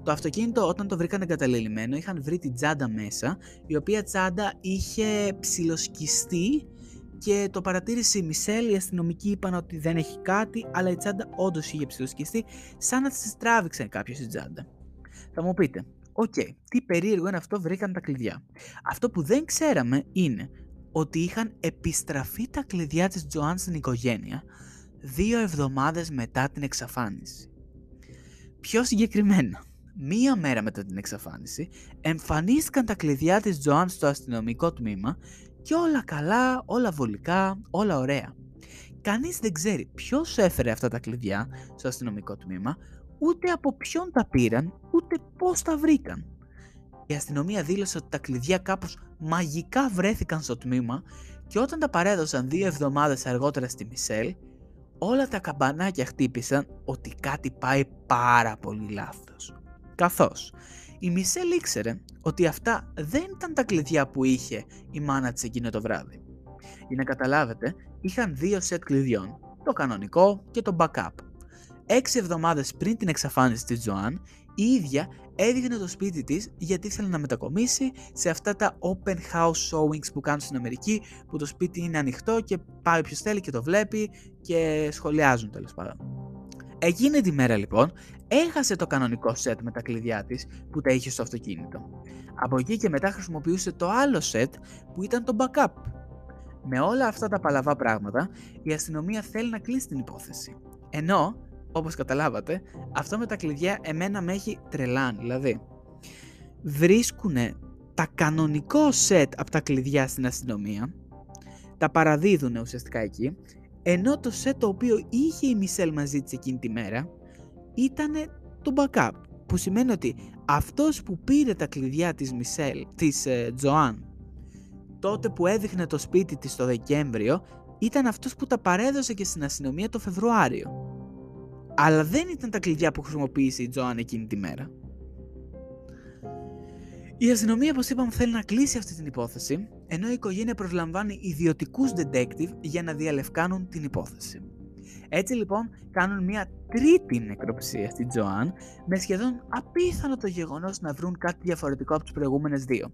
Το αυτοκίνητο όταν το βρήκαν εγκαταλελειμμένο είχαν βρει την τσάντα μέσα, η οποία τσάντα είχε ψιλοσκιστεί και το παρατήρησε η Μισελ, οι αστυνομικοί είπαν ότι δεν έχει κάτι, αλλά η τσάντα όντως είχε ψιλοσκιστεί, σαν να τη τράβηξε κάποιος η τσάντα. Θα μου πείτε, okay, τι περίεργο είναι αυτό, βρήκαν τα κλειδιά. Αυτό που δεν ξέραμε είναι ότι είχαν επιστραφεί τα κλειδιά της Τζοάν στην οικογένεια δύο εβδομάδες μετά την εξαφάνιση. Πιο συγκεκριμένα, μία μέρα μετά την εξαφάνιση, εμφανίστηκαν τα κλειδιά της Τζοάν στο αστυνομικό τμήμα και όλα καλά, όλα βολικά, όλα ωραία. Κανείς δεν ξέρει ποιος έφερε αυτά τα κλειδιά στο αστυνομικό τμήμα, ούτε από ποιον τα πήραν, ούτε πώς τα βρήκαν. Η αστυνομία δήλωσε ότι τα κλειδιά κάπως μαγικά βρέθηκαν στο τμήμα και όταν τα παρέδωσαν δύο εβδομάδες αργότερα στη Μισελ, όλα τα καμπανάκια χτύπησαν ότι κάτι πάει πάρα πολύ λάθος. Καθώς η Μισελ ήξερε ότι αυτά δεν ήταν τα κλειδιά που είχε η μάνα της εκείνο το βράδυ. Για να καταλάβετε, είχαν δύο σετ κλειδιών, το κανονικό και το backup. Έξι εβδομάδες πριν την εξαφάνιση της Τζοάν, η ίδια έδειχνε το σπίτι της γιατί ήθελε να μετακομίσει σε αυτά τα open house showings που κάνουν στην Αμερική που το σπίτι είναι ανοιχτό και πάει όποιος θέλει και το βλέπει και σχολιάζουν τέλος πάντων. Εκείνη τη μέρα λοιπόν έχασε το κανονικό set με τα κλειδιά της που τα είχε στο αυτοκίνητο. Από εκεί και μετά χρησιμοποιούσε το άλλο set που ήταν το backup. Με όλα αυτά τα παλαβά πράγματα η αστυνομία θέλει να κλείσει την υπόθεση. Ενώ όπως καταλάβατε, αυτό με τα κλειδιά εμένα με έχει τρελάνει. Δηλαδή, βρίσκουνε τα κανονικό σετ από τα κλειδιά στην αστυνομία, τα παραδίδουν ουσιαστικά εκεί, ενώ το σετ το οποίο είχε η Μισελ μαζί της εκείνη τη μέρα ήταν το backup. Που σημαίνει ότι αυτός που πήρε τα κλειδιά της Μισελ, της ε, Τζοάν, τότε που έδειχνε το σπίτι της το Δεκέμβριο, ήταν αυτός που τα παρέδωσε και στην αστυνομία το Φεβρουάριο. Αλλά δεν ήταν τα κλειδιά που χρησιμοποίησε η Τζοάν εκείνη τη μέρα. Η αστυνομία, όπως είπαμε, θέλει να κλείσει αυτή την υπόθεση, ενώ η οικογένεια προσλαμβάνει ιδιωτικούς detective για να διαλευκάνουν την υπόθεση. Έτσι λοιπόν κάνουν μια τρίτη νεκροψία στην Τζοάν με σχεδόν απίθανο το γεγονός να βρουν κάτι διαφορετικό από τις προηγούμενες δύο.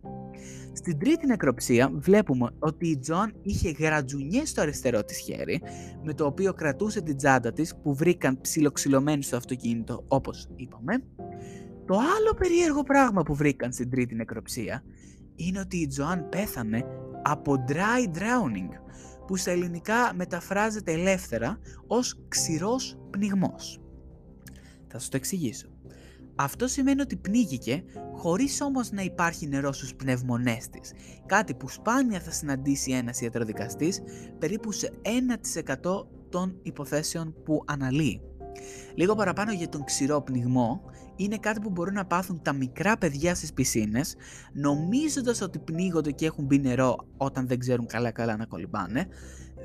Στην τρίτη νεκροψία βλέπουμε ότι η Τζοάν είχε γρατζουνιές στο αριστερό της χέρι με το οποίο κρατούσε την τσάντα της που βρήκαν ψιλοξυλωμένη στο αυτοκίνητο όπως είπαμε. Το άλλο περίεργο πράγμα που βρήκαν στην τρίτη νεκροψία είναι ότι η Τζοάν πέθανε από dry drowning που στα ελληνικά μεταφράζεται ελεύθερα ως ξηρός πνιγμός. Θα σας το εξηγήσω. Αυτό σημαίνει ότι πνίγηκε χωρίς όμως να υπάρχει νερό στους πνευμονές της, κάτι που σπάνια θα συναντήσει ένας ιατροδικαστής περίπου σε 1% των υποθέσεων που αναλύει. Λίγο παραπάνω για τον ξηρό πνιγμό, είναι κάτι που μπορούν να πάθουν τα μικρά παιδιά στις πισίνες, νομίζοντας ότι πνίγονται και έχουν μπει νερό όταν δεν ξέρουν καλά καλά να κολυμπάνε,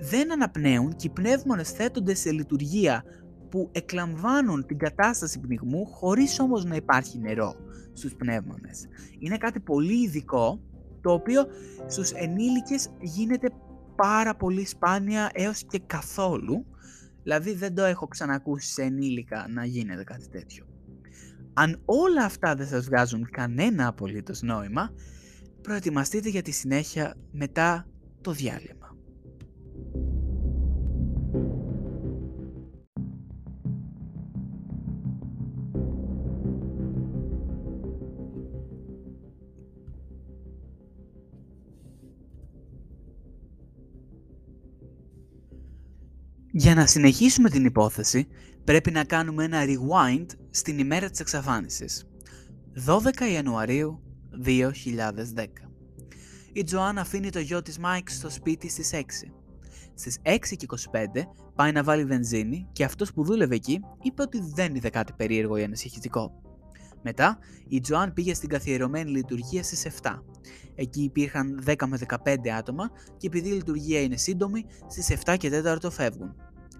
δεν αναπνέουν και οι πνεύμονες θέτονται σε λειτουργία που εκλαμβάνουν την κατάσταση πνιγμού χωρίς όμως να υπάρχει νερό στους πνεύμονες. Είναι κάτι πολύ ειδικό, το οποίο στους ενήλικες γίνεται πάρα πολύ σπάνια έως και καθόλου, δηλαδή δεν το έχω ξανακούσει σε ενήλικα να γίνεται κάτι τέτοιο. Αν όλα αυτά δεν σας βγάζουν κανένα απολύτως νόημα, προετοιμαστείτε για τη συνέχεια μετά το διάλειμμα. Για να συνεχίσουμε την υπόθεση, πρέπει να κάνουμε ένα rewind στην ημέρα της εξαφάνισης. 12 Ιανουαρίου 2010. Η Τζοάν αφήνει το γιο της Μάικ στο σπίτι στις 6. Στις 6.25 πάει να βάλει βενζίνη και αυτός που δούλευε εκεί είπε ότι δεν είδε κάτι περίεργο ή ανησυχητικό. Μετά, η Τζοάν πήγε στην καθιερωμένη λειτουργία στις 7. Εκεί υπήρχαν 10 με 15 άτομα και επειδή η λειτουργία είναι σύντομη, στις 7 και 4 φεύγουν.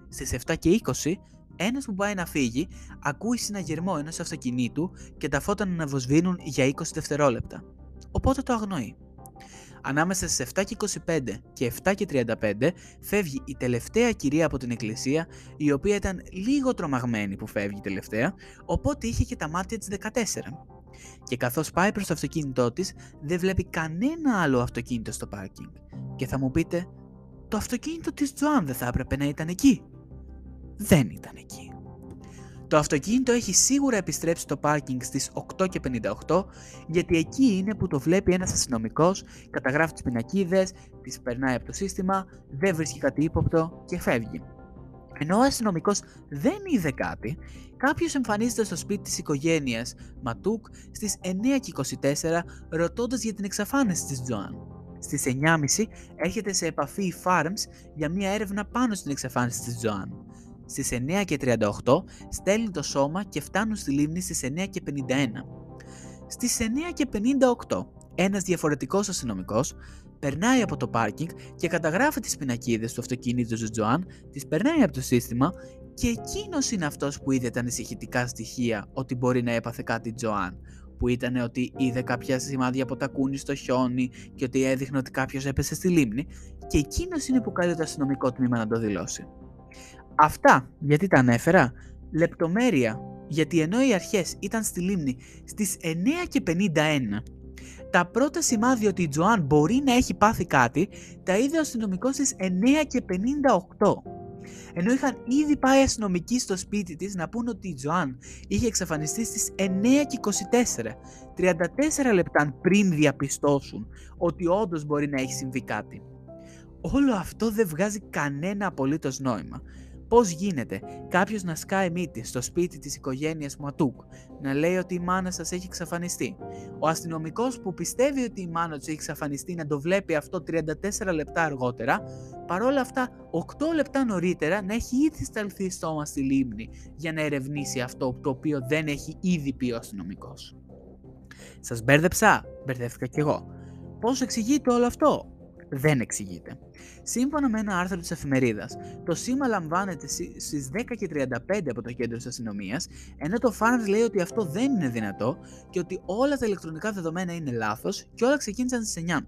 Στις 7 και 20 ένας που πάει να φύγει ακούει συναγερμό ενός αυτοκινήτου και τα φώτα να αναβοσβήνουν για 20 δευτερόλεπτα. Οπότε το αγνοεί. Ανάμεσα στις 7 και 25 και 7 και 35 φεύγει η τελευταία κυρία από την εκκλησία, η οποία ήταν λίγο τρομαγμένη που φεύγει τελευταία, οπότε είχε και τα μάτια της 14. Και καθώς πάει προς το αυτοκίνητό της, δεν βλέπει κανένα άλλο αυτοκίνητο στο πάρκινγκ. Και θα μου πείτε, το αυτοκίνητο της Τζοάν δεν θα έπρεπε να ήταν εκεί δεν ήταν εκεί. Το αυτοκίνητο έχει σίγουρα επιστρέψει στο πάρκινγκ στις 8.58 γιατί εκεί είναι που το βλέπει ένας αστυνομικός, καταγράφει τις πινακίδες, τις περνάει από το σύστημα, δεν βρίσκει κάτι ύποπτο και φεύγει. Ενώ ο αστυνομικός δεν είδε κάτι, κάποιος εμφανίζεται στο σπίτι της οικογένειας Ματούκ στις 9.24 ρωτώντας για την εξαφάνιση της Τζοάν. Στις 9.30 έρχεται σε επαφή η Farms για μια έρευνα πάνω στην εξαφάνιση της Τζοάν. Στις 9.38 στέλνουν το σώμα και φτάνουν στη λίμνη στις 9.51. Στις 9.58 ένας διαφορετικός αστυνομικός περνάει από το πάρκινγκ και καταγράφει τις πινακίδες του αυτοκίνητου του Τζοάν, τις περνάει από το σύστημα και εκείνος είναι αυτός που είδε τα ανησυχητικά στοιχεία ότι μπορεί να έπαθε κάτι Τζοάν, που ήταν ότι είδε κάποια σημάδια από τα κούνη στο χιόνι και ότι έδειχνε ότι κάποιος έπεσε στη λίμνη και εκείνος είναι που καλεί το αστυνομικό τμήμα να το δηλώσει. Αυτά γιατί τα ανέφερα, λεπτομέρεια γιατί ενώ οι αρχές ήταν στη λίμνη στις 9.51 τα πρώτα σημάδια ότι η Τζοάν μπορεί να έχει πάθει κάτι τα είδε ο αστυνομικός στις 9 και 58. Ενώ είχαν ήδη πάει αστυνομικοί στο σπίτι της να πούν ότι η Τζοάν είχε εξαφανιστεί στις 9 και 24, 34 λεπτά πριν διαπιστώσουν ότι όντως μπορεί να έχει συμβεί κάτι. Όλο αυτό δεν βγάζει κανένα απολύτως νόημα. Πώς γίνεται κάποιος να σκάει μύτη στο σπίτι της οικογένειας Ματούκ, να λέει ότι η μάνα σας έχει εξαφανιστεί. Ο αστυνομικός που πιστεύει ότι η μάνα του έχει εξαφανιστεί να το βλέπει αυτό 34 λεπτά αργότερα, παρόλα αυτά 8 λεπτά νωρίτερα να έχει ήδη σταλθεί στόμα στη λίμνη για να ερευνήσει αυτό το οποίο δεν έχει ήδη πει ο αστυνομικός. Σας μπέρδεψα, μπερδεύτηκα κι εγώ. Πώς εξηγείται όλο αυτό, δεν εξηγείται. Σύμφωνα με ένα άρθρο της εφημερίδας, το σήμα λαμβάνεται στις 10.35 από το κέντρο της αστυνομίας, ενώ το Farms λέει ότι αυτό δεν είναι δυνατό και ότι όλα τα ηλεκτρονικά δεδομένα είναι λάθος και όλα ξεκίνησαν στις 9.30.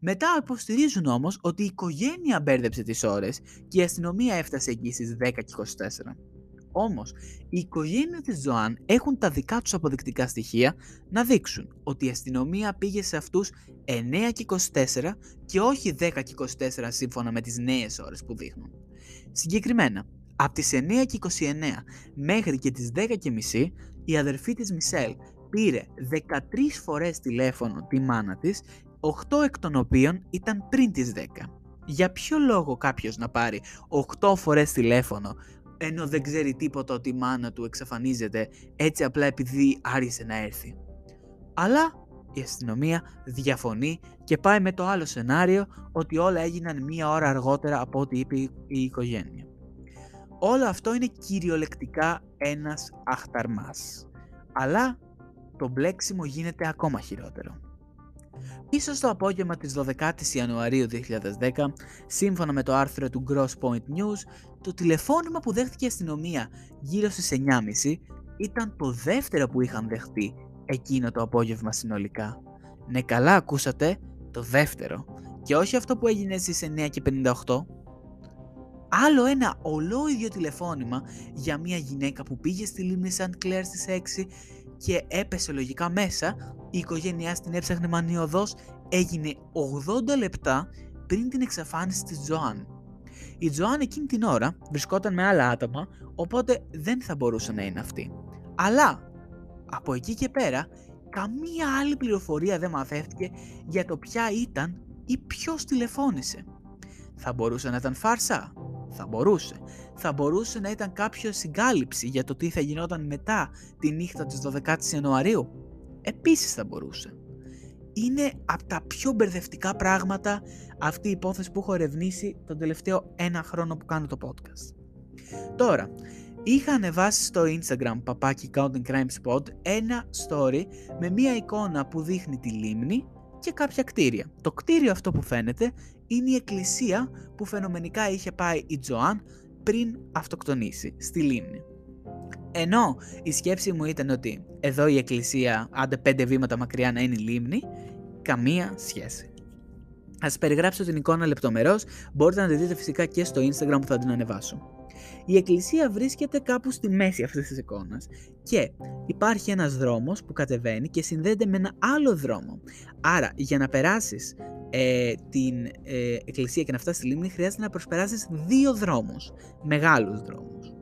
Μετά υποστηρίζουν όμως ότι η οικογένεια μπέρδεψε τις ώρες και η αστυνομία έφτασε εκεί στις 10.24. Όμως, η οικογένεια της Ζωάν έχουν τα δικά τους αποδεικτικά στοιχεία να δείξουν ότι η αστυνομία πήγε σε αυτούς 9 και 24 και όχι 10 και 24 σύμφωνα με τις νέες ώρες που δείχνουν. Συγκεκριμένα, από τις 9 και 29 μέχρι και τις 10 και μισή, η αδερφή της Μισελ πήρε 13 φορές τηλέφωνο τη μάνα της, 8 εκ των οποίων ήταν πριν τις 10. Για ποιο λόγο κάποιος να πάρει 8 φορές τηλέφωνο ενώ δεν ξέρει τίποτα ότι η μάνα του εξαφανίζεται έτσι απλά επειδή άργησε να έρθει. Αλλά η αστυνομία διαφωνεί και πάει με το άλλο σενάριο ότι όλα έγιναν μία ώρα αργότερα από ό,τι είπε η οικογένεια. Όλο αυτό είναι κυριολεκτικά ένας αχταρμάς. Αλλά το μπλέξιμο γίνεται ακόμα χειρότερο. Ίσως το απόγευμα της 12ης Ιανουαρίου 2010, σύμφωνα με το άρθρο του Gross Point News, το τηλεφώνημα που δέχτηκε η αστυνομία γύρω στις 9.30 ήταν το δεύτερο που είχαν δεχτεί εκείνο το απόγευμα συνολικά. Ναι καλά ακούσατε, το δεύτερο. Και όχι αυτό που έγινε στις 9 και 58. Άλλο ένα ολόιδιο τηλεφώνημα για μια γυναίκα που πήγε στη λίμνη Σαντ Κλέρ στις 6 και έπεσε λογικά μέσα, η οικογένειά την έψαχνε μανιωδώς, έγινε 80 λεπτά πριν την εξαφάνιση της Τζοάν. Η Τζοάν εκείνη την ώρα βρισκόταν με άλλα άτομα, οπότε δεν θα μπορούσε να είναι αυτή. Αλλά από εκεί και πέρα, καμία άλλη πληροφορία δεν μαθαίθηκε για το ποια ήταν ή ποιος τηλεφώνησε. Θα μπορούσε να ήταν φάρσα; Θα μπορούσε. Θα μπορούσε να ήταν κάποιο συγκάλυψη για το τι θα γινόταν μετά τη νύχτα της 12ης Ιανουαρίου. Επίσης θα μπορούσε. Είναι από τα πιο μπερδευτικά πράγματα αυτή η υπόθεση που έχω ερευνήσει τον τελευταίο ένα χρόνο που κάνω το podcast. Τώρα, είχα ανεβάσει στο Instagram παπάκι Counting Crime Spot ένα story με μία εικόνα που δείχνει τη λίμνη και κάποια κτίρια. Το κτίριο αυτό που φαίνεται είναι η εκκλησία που φαινομενικά είχε πάει η Τζοάν πριν αυτοκτονήσει στη λίμνη. Ενώ η σκέψη μου ήταν ότι εδώ η εκκλησία, άντε πέντε βήματα μακριά να είναι η λίμνη, καμία σχέση. Ας περιγράψω την εικόνα λεπτομερώς, μπορείτε να τη δείτε φυσικά και στο Instagram που θα την ανεβάσω. Η εκκλησία βρίσκεται κάπου στη μέση αυτής της εικόνας και υπάρχει ένας δρόμος που κατεβαίνει και συνδέεται με ένα άλλο δρόμο. Άρα για να περάσεις ε, την ε, εκκλησία και να φτάσεις στη λίμνη χρειάζεται να προσπεράσεις δύο δρόμους, μεγάλους δρόμους.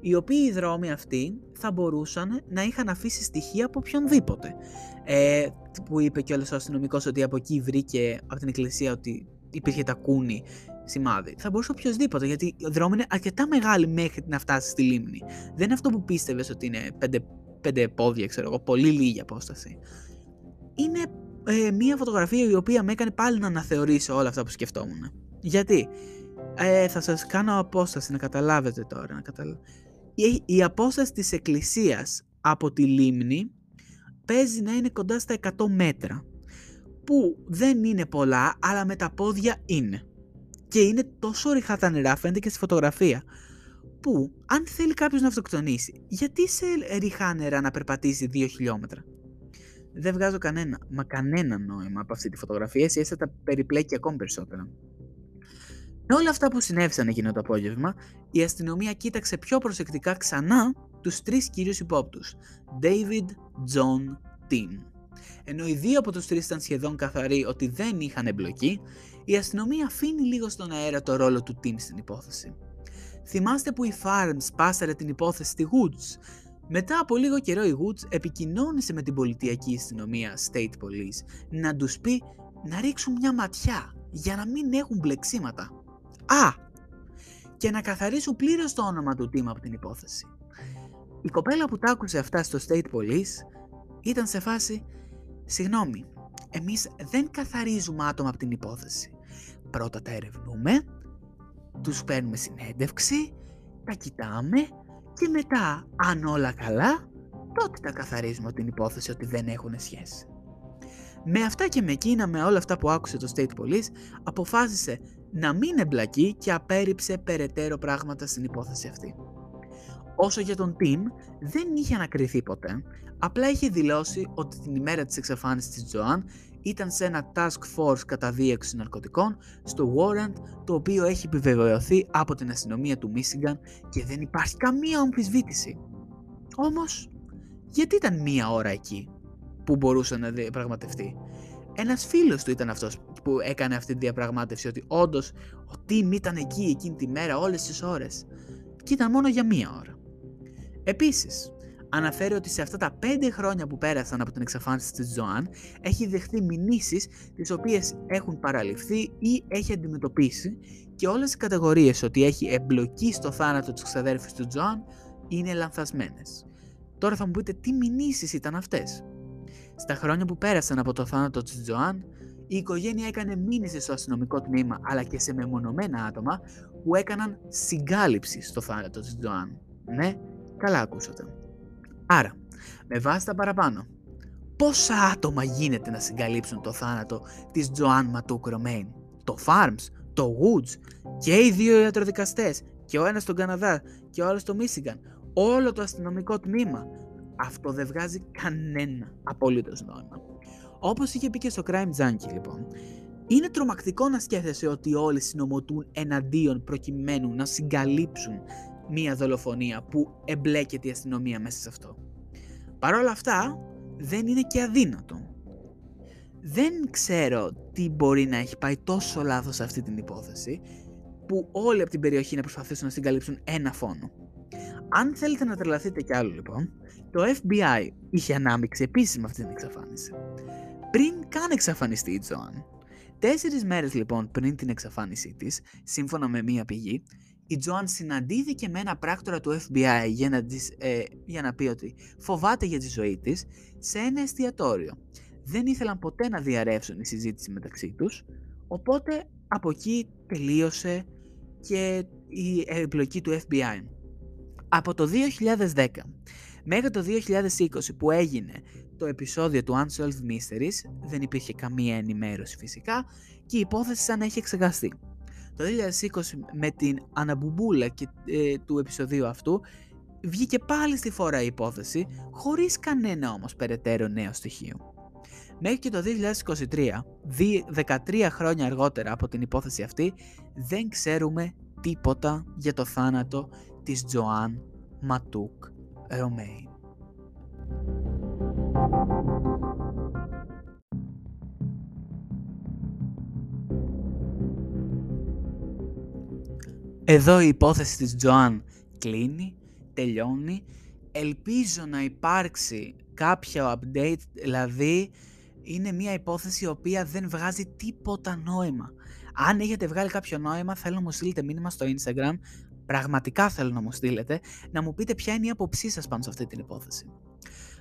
Οι οποίοι οι δρόμοι αυτοί θα μπορούσαν να είχαν αφήσει στοιχεία από οποιονδήποτε. Ε, που είπε και ο αστυνομικός ότι από εκεί βρήκε από την εκκλησία ότι υπήρχε τακούνι σημάδι. Θα μπορούσε οποιοδήποτε, γιατί ο δρόμο είναι αρκετά μεγάλη μέχρι να φτάσεις στη λίμνη. Δεν είναι αυτό που πίστευες ότι είναι πέντε, πέντε πόδια, ξέρω εγώ, πολύ λίγη απόσταση. Είναι ε, μια φωτογραφία η οποία με έκανε πάλι να αναθεωρήσω όλα αυτά που σκεφτόμουν. Γιατί, ε, θα σας κάνω απόσταση να καταλάβετε τώρα. Να καταλα... η, η απόσταση της εκκλησίας από τη λίμνη παίζει να είναι κοντά στα 100 μέτρα. Που δεν είναι πολλά, αλλά με τα πόδια είναι. Και είναι τόσο ριχά τα νερά, φαίνεται και στη φωτογραφία. Που, αν θέλει κάποιος να αυτοκτονήσει, γιατί σε ριχά νερά να περπατήσει 2 χιλιόμετρα; Δεν βγάζω κανένα, μα κανένα νόημα από αυτή τη φωτογραφία, εσύ θα τα περιπλέκει ακόμη περισσότερα. Με όλα αυτά που συνέβησαν εκείνο το απόγευμα, η αστυνομία κοίταξε πιο προσεκτικά ξανά τους τρεις κύριους υπόπτους, David, John, Tim. Ενώ οι δύο από τους τρεις ήταν σχεδόν καθαροί ότι δεν είχαν εμπλοκή, η αστυνομία αφήνει λίγο στον αέρα το ρόλο του Tim στην υπόθεση. Θυμάστε που η Farms πάσαρε την υπόθεση στη Woods. Μετά από λίγο καιρό η Woods επικοινώνησε με την πολιτιακή αστυνομία State Police να τους πει να ρίξουν μια ματιά για να μην έχουν μπλεξίματα. Α! Και να καθαρίσουν πλήρως το όνομα του Tim από την υπόθεση. Η κοπέλα που τα άκουσε αυτά στο State Police ήταν σε φάση «Συγγνώμη, εμείς δεν καθαρίζουμε άτομα από την υπόθεση. Πρώτα τα ερευνούμε, τους παίρνουμε συνέντευξη, τα κοιτάμε και μετά, αν όλα καλά, τότε τα καθαρίζουμε από την υπόθεση ότι δεν έχουν σχέση». Με αυτά και με εκείνα, με όλα αυτά που άκουσε το State Police, αποφάσισε να μην εμπλακεί και απέρριψε περαιτέρω πράγματα στην υπόθεση αυτή. Όσο για τον Tim, δεν είχε ανακριθεί ποτέ, απλά είχε δηλώσει ότι την ημέρα της εξαφάνισης της Joan ήταν σε ένα task force κατά δίεξη ναρκωτικών στο Warrant, το οποίο έχει επιβεβαιωθεί από την αστυνομία του Michigan και δεν υπάρχει καμία αμφισβήτηση. Όμως, γιατί ήταν μία ώρα εκεί που μπορούσε να διαπραγματευτεί; Ένας φίλος του ήταν αυτός που έκανε αυτή τη διαπραγμάτευση, ότι όντως ο Tim ήταν εκεί εκείνη τη μέρα όλες τις ώρες. Και ήταν μόνο για μία ώρα. Επίσης, αναφέρει ότι σε αυτά τα 5 χρόνια που πέρασαν από την εξαφάνιση της Ζωάν έχει δεχθεί μηνύσεις τις οποίες έχουν παραληφθεί ή έχει αντιμετωπίσει και όλες οι κατηγορίες ότι έχει εμπλοκή στο θάνατο της ξαδέρφης του Τζοάν είναι λανθασμένες. Τώρα θα μου πείτε τι μηνύσεις ήταν αυτές. Στα χρόνια που πέρασαν από το θάνατο της Τζοάν, η οικογένεια έκανε μήνυση στο αστυνομικό τμήμα αλλά και σε μεμονωμένα άτομα που έκαναν συγκάλυψη στο θάνατο της Τζοάν. Ναι, Καλά ακούσατε. Άρα, με βάση τα παραπάνω, πόσα άτομα γίνεται να συγκαλύψουν το θάνατο της Τζοάν Ματούκ Ρωμέιν. Το Farms, το Woods και οι δύο ιατροδικαστές και ο ένας στον Καναδά και ο άλλος στο Μίσιγκαν, όλο το αστυνομικό τμήμα. Αυτό δεν βγάζει κανένα απολύτως νόημα. Όπως είχε πει και στο Crime Junkie λοιπόν, είναι τρομακτικό να σκέφτεσαι ότι όλοι συνομωτούν εναντίον προκειμένου να συγκαλύψουν μία δολοφονία που εμπλέκεται η αστυνομία μέσα σε αυτό. Παρ' όλα αυτά, δεν είναι και αδύνατο. Δεν ξέρω τι μπορεί να έχει πάει τόσο λάθος σε αυτή την υπόθεση, που όλοι από την περιοχή να προσπαθήσουν να συγκαλύψουν ένα φόνο. Αν θέλετε να τρελαθείτε κι άλλο λοιπόν, το FBI είχε ανάμειξη επίσης με αυτή την εξαφάνιση. Πριν καν εξαφανιστεί η Τζοάν. Τέσσερις μέρες λοιπόν πριν την εξαφάνισή της, σύμφωνα με μία πηγή, η Τζοάν συναντήθηκε με ένα πράκτορα του FBI για να, ε, για να πει ότι φοβάται για τη ζωή της σε ένα εστιατόριο. Δεν ήθελαν ποτέ να διαρρεύσουν η συζήτηση μεταξύ τους, οπότε από εκεί τελείωσε και η εμπλοκή του FBI. Από το 2010 μέχρι το 2020 που έγινε το επεισόδιο του Unsolved Mysteries, δεν υπήρχε καμία ενημέρωση φυσικά και η υπόθεση σαν να έχει εξεγαστεί. Το 2020 με την αναμπουμπούλα και, ε, του επεισοδίου αυτού βγήκε πάλι στη φορά η υπόθεση χωρίς κανένα όμως περαιτέρω νέο στοιχείο. Μέχρι και το 2023, 13 χρόνια αργότερα από την υπόθεση αυτή, δεν ξέρουμε τίποτα για το θάνατο της Τζοάν Ματούκ Ρωμέη. Εδώ η υπόθεση της Τζοάν κλείνει, τελειώνει. Ελπίζω να υπάρξει κάποιο update, δηλαδή είναι μια υπόθεση η οποία δεν βγάζει τίποτα νόημα. Αν έχετε βγάλει κάποιο νόημα, θέλω να μου στείλετε μήνυμα στο Instagram. Πραγματικά θέλω να μου στείλετε, να μου πείτε ποια είναι η άποψή σας πάνω σε αυτή την υπόθεση.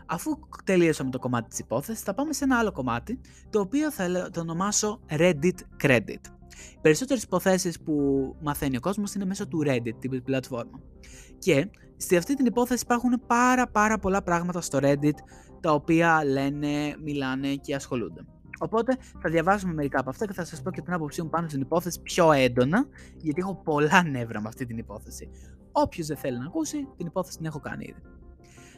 Αφού τελείωσα με το κομμάτι της υπόθεσης, θα πάμε σε ένα άλλο κομμάτι, το οποίο θα το ονομάσω Reddit Credit. Οι περισσότερες υποθέσεις που μαθαίνει ο κόσμος είναι μέσω του Reddit, την πλατφόρμα. Και σε αυτή την υπόθεση υπάρχουν πάρα πάρα πολλά πράγματα στο Reddit, τα οποία λένε, μιλάνε και ασχολούνται. Οπότε θα διαβάσουμε μερικά από αυτά και θα σας πω και την άποψή μου πάνω στην υπόθεση πιο έντονα, γιατί έχω πολλά νεύρα με αυτή την υπόθεση. Όποιος δεν θέλει να ακούσει, την υπόθεση την έχω κάνει ήδη.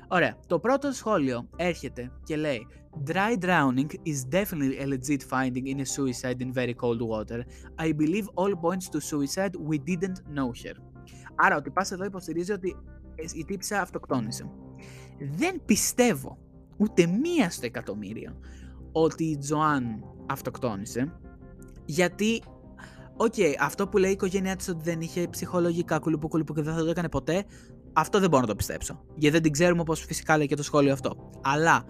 Ωραία. Το πρώτο σχόλιο έρχεται και λέει Dry drowning is definitely a legit finding in a suicide in very cold water. I believe all points to suicide we didn't know her. Άρα ο τυπάς εδώ υποστηρίζει ότι η τύπισσα αυτοκτόνησε. Δεν πιστεύω ούτε μία στο εκατομμύριο ότι η Τζοάν αυτοκτόνησε γιατί okay, αυτό που λέει η οικογένειά της ότι δεν είχε ψυχολογικά κουλουπού κουλουπού και δεν θα το έκανε ποτέ, αυτό δεν μπορώ να το πιστέψω. Γιατί δεν την ξέρουμε όπως φυσικά λέει και το σχόλιο αυτό. Αλλά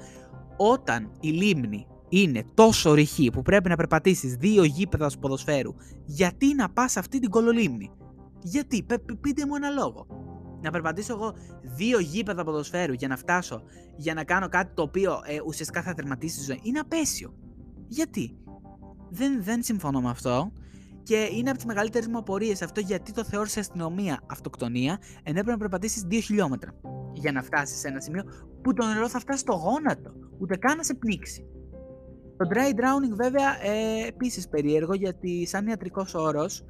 όταν η λίμνη είναι τόσο ρηχή που πρέπει να περπατήσεις δύο γήπεδα του ποδοσφαίρου, γιατί να πας αυτή την κολολίμνη; Γιατί, πείτε μου ένα λόγο. Να περπατήσω εγώ δύο γήπεδα ποδοσφαίρου για να φτάσω, για να κάνω κάτι το οποίο ε, ουσιαστικά θα τερματίσει τη ζωή. Είναι απέσιο. Γιατί; Δεν, δεν συμφωνώ με αυτό. Και είναι από τις μεγαλύτερες μου απορίες αυτό γιατί το θεώρησε αστυνομία αυτοκτονία, ενώ έπρεπε να περπατήσεις 2 χιλιόμετρα για να φτάσεις σε ένα σημείο που το νερό θα φτάσει στο γόνατο, ούτε καν να σε πνίξει. Το dry drowning βέβαια ε, επίσης περίεργο γιατί σαν ιατρικός όρος,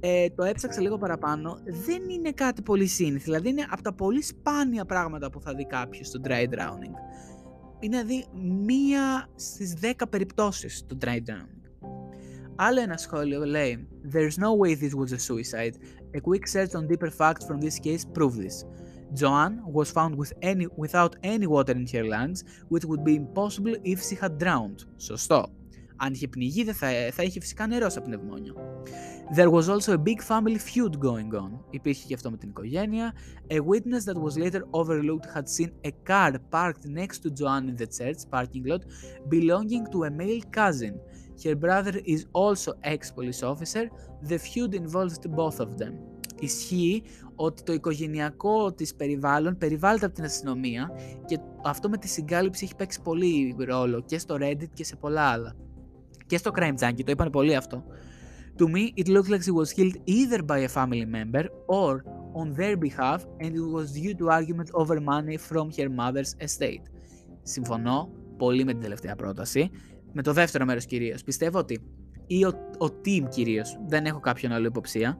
ε, το έψαξα λίγο παραπάνω, δεν είναι κάτι πολύ σύνηθι, δηλαδή είναι από τα πολύ σπάνια πράγματα που θα δει κάποιος στο dry drowning. Είναι δηλαδή μία στις 10 περιπτώσεις το dry drowning. Άλλο ένα σχόλιο λέει There's no way this was a suicide. A quick search on deeper facts from this case prove this. Joanne was found with any, without any water in her lungs, which would be impossible if she had drowned. Σωστό. Αν είχε πνιγεί δεν θα, θα είχε φυσικά νερό σε πνευμόνιο. There was also a big family feud going on. Υπήρχε και αυτό με την οικογένεια. A witness that was later overlooked had seen a car parked next to Joanne in the church parking lot belonging to a male cousin. Her brother is also ex-police officer. The feud involved both of them. Ισχύει ότι το οικογενειακό της περιβάλλον περιβάλλεται από την αστυνομία και αυτό με τη συγκάλυψη έχει παίξει πολύ ρόλο και στο Reddit και σε πολλά άλλα. Και στο Crime Junkie το είπαν πολύ αυτό. To me, it looked like she was killed either by a family member or on their behalf and it was due to argument over money from her mother's estate. Συμφωνώ πολύ με την τελευταία πρόταση με το δεύτερο μέρος κυρίως. Πιστεύω ότι ή ο, ο team κυρίως, δεν έχω κάποιον άλλο υποψία,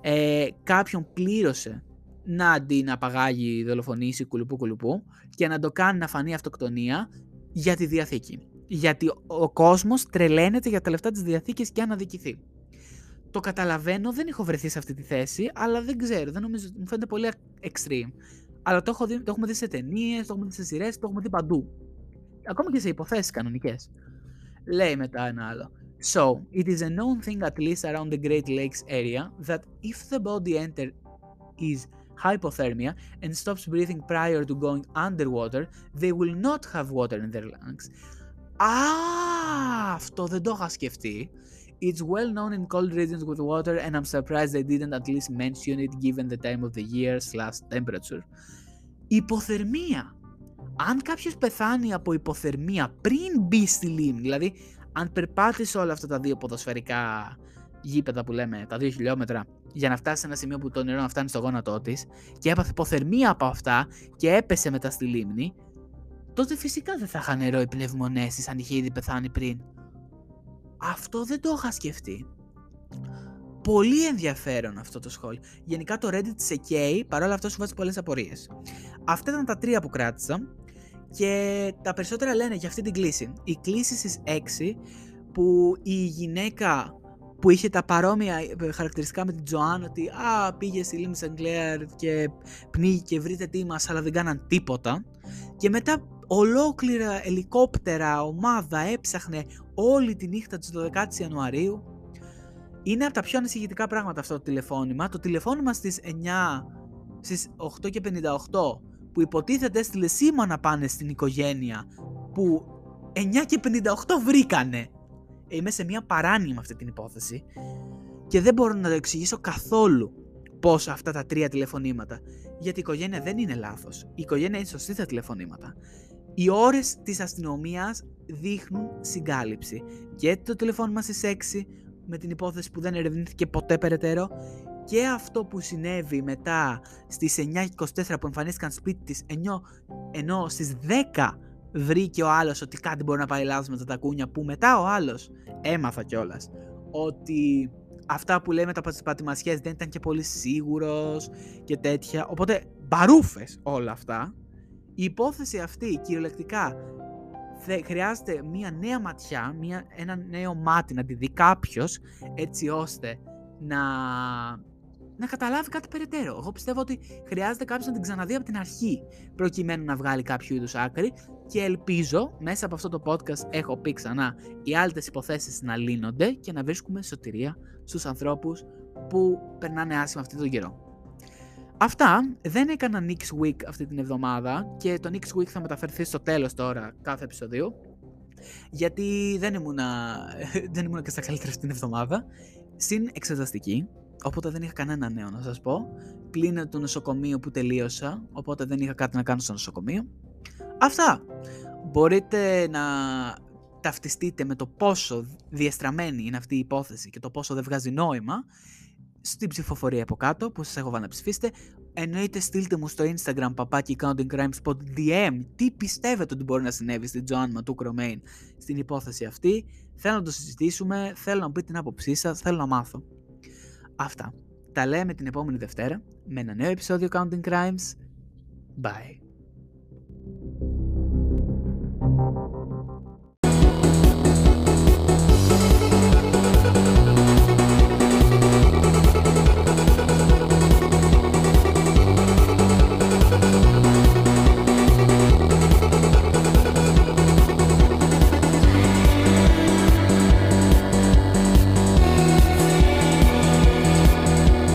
ε, κάποιον πλήρωσε να αντί να παγάγει, δολοφονήσει κουλουπού κουλουπού και να το κάνει να φανεί αυτοκτονία για τη διαθήκη. Γιατί ο κόσμος τρελαίνεται για τα λεφτά της διαθήκης και αν αδικηθεί. Το καταλαβαίνω, δεν έχω βρεθεί σε αυτή τη θέση, αλλά δεν ξέρω, δεν νομίζω, μου φαίνεται πολύ extreme. Αλλά το, έχω δει, το έχουμε δει σε ταινίες, το έχουμε δει σε σειρές, το έχουμε δει παντού. Ακόμα και σε υποθέσεις κανονικές. Λέει μετά ένα άλλο. So, it is a known thing at least around the Great Lakes area that if the body enter is hypothermia and stops breathing prior to going underwater, they will not have water in their lungs. Ah, αυτό δεν το είχα σκεφτεί. It's well known in cold regions with water and I'm surprised they didn't at least mention it given the time of the year slash temperature. Υποθερμία αν κάποιος πεθάνει από υποθερμία πριν μπει στη λίμνη, δηλαδή αν περπάτησε όλα αυτά τα δύο ποδοσφαιρικά γήπεδα που λέμε, τα δύο χιλιόμετρα, για να φτάσει σε ένα σημείο που το νερό να φτάνει στο γόνατό της και έπαθε υποθερμία από αυτά και έπεσε μετά στη λίμνη, τότε φυσικά δεν θα είχαν νερό οι πνευμονέσει αν είχε ήδη πεθάνει πριν. Αυτό δεν το είχα σκεφτεί. Πολύ ενδιαφέρον αυτό το σχόλιο. Γενικά το Reddit σε καίει, παρόλα αυτά σου βάζει πολλές απορίες. Αυτά ήταν τα τρία που κράτησα. Και τα περισσότερα λένε για αυτή την κλίση. Η κλίση στις 6 που η γυναίκα που είχε τα παρόμοια χαρακτηριστικά με την Τζοάν ότι α, πήγε στη λίμνη Σαγκλέαρ και πνίγηκε και βρείτε τι μας αλλά δεν κάναν τίποτα και μετά ολόκληρα ελικόπτερα ομάδα έψαχνε όλη τη νύχτα της 12 Ιανουαρίου. Είναι από τα πιο ανησυχητικά πράγματα αυτό το τηλεφώνημα. Το τηλεφώνημα στις 9 στις 8 και 58 που υποτίθεται έστειλε σήμα να πάνε στην οικογένεια που 9 και 58 βρήκανε. Είμαι σε μια παράνοια με αυτή την υπόθεση και δεν μπορώ να το εξηγήσω καθόλου πώς αυτά τα τρία τηλεφωνήματα. Γιατί η οικογένεια δεν είναι λάθος. Η οικογένεια είναι σωστή στα τηλεφωνήματα. Οι ώρες της αστυνομίας δείχνουν συγκάλυψη. Και το τηλεφώνημα στις 6 με την υπόθεση που δεν ερευνήθηκε ποτέ περαιτέρω και αυτό που συνέβη μετά στις 9.24 που εμφανίστηκαν σπίτι της ενώ, ενώ στις 10 βρήκε ο άλλος ότι κάτι μπορεί να πάει λάθος με τα τακούνια που μετά ο άλλος έμαθα κιόλας ότι αυτά που λέμε τα πατημασιές δεν ήταν και πολύ σίγουρος και τέτοια. Οπότε μπαρούφες όλα αυτά η υπόθεση αυτή κυριολεκτικά χρειάζεται μια νέα ματιά, μια, ένα νέο μάτι να τη δει κάποιος έτσι ώστε να, να καταλάβει κάτι περαιτέρω. Εγώ πιστεύω ότι χρειάζεται κάποιος να την ξαναδεί από την αρχή προκειμένου να βγάλει κάποιο είδους άκρη και ελπίζω μέσα από αυτό το podcast έχω πει ξανά οι άλλες υποθέσεις να λύνονται και να βρίσκουμε σωτηρία στους ανθρώπους που περνάνε άσχημα αυτή τον καιρό. Αυτά δεν έκανα Next Week αυτή την εβδομάδα και το Next Week θα μεταφερθεί στο τέλος τώρα κάθε επεισοδίου γιατί δεν ήμουνα, δεν ήμουνα και στα καλύτερα αυτή την εβδομάδα συν εξεταστική οπότε δεν είχα κανένα νέο να σας πω πλήνω το νοσοκομείο που τελείωσα οπότε δεν είχα κάτι να κάνω στο νοσοκομείο Αυτά μπορείτε να ταυτιστείτε με το πόσο διεστραμμένη είναι αυτή η υπόθεση και το πόσο δεν βγάζει νόημα στην ψηφοφορία από κάτω που σας έχω να ψηφίσετε. Εννοείται στείλτε μου στο Instagram παπάκι Counting Crime Spot DM τι πιστεύετε ότι μπορεί να συνέβη στην Joan Ματού Romain στην υπόθεση αυτή. Θέλω να το συζητήσουμε, θέλω να μου πείτε την άποψή σας, θέλω να μάθω. Αυτά. Τα λέμε την επόμενη Δευτέρα με ένα νέο επεισόδιο Counting Crimes. Bye.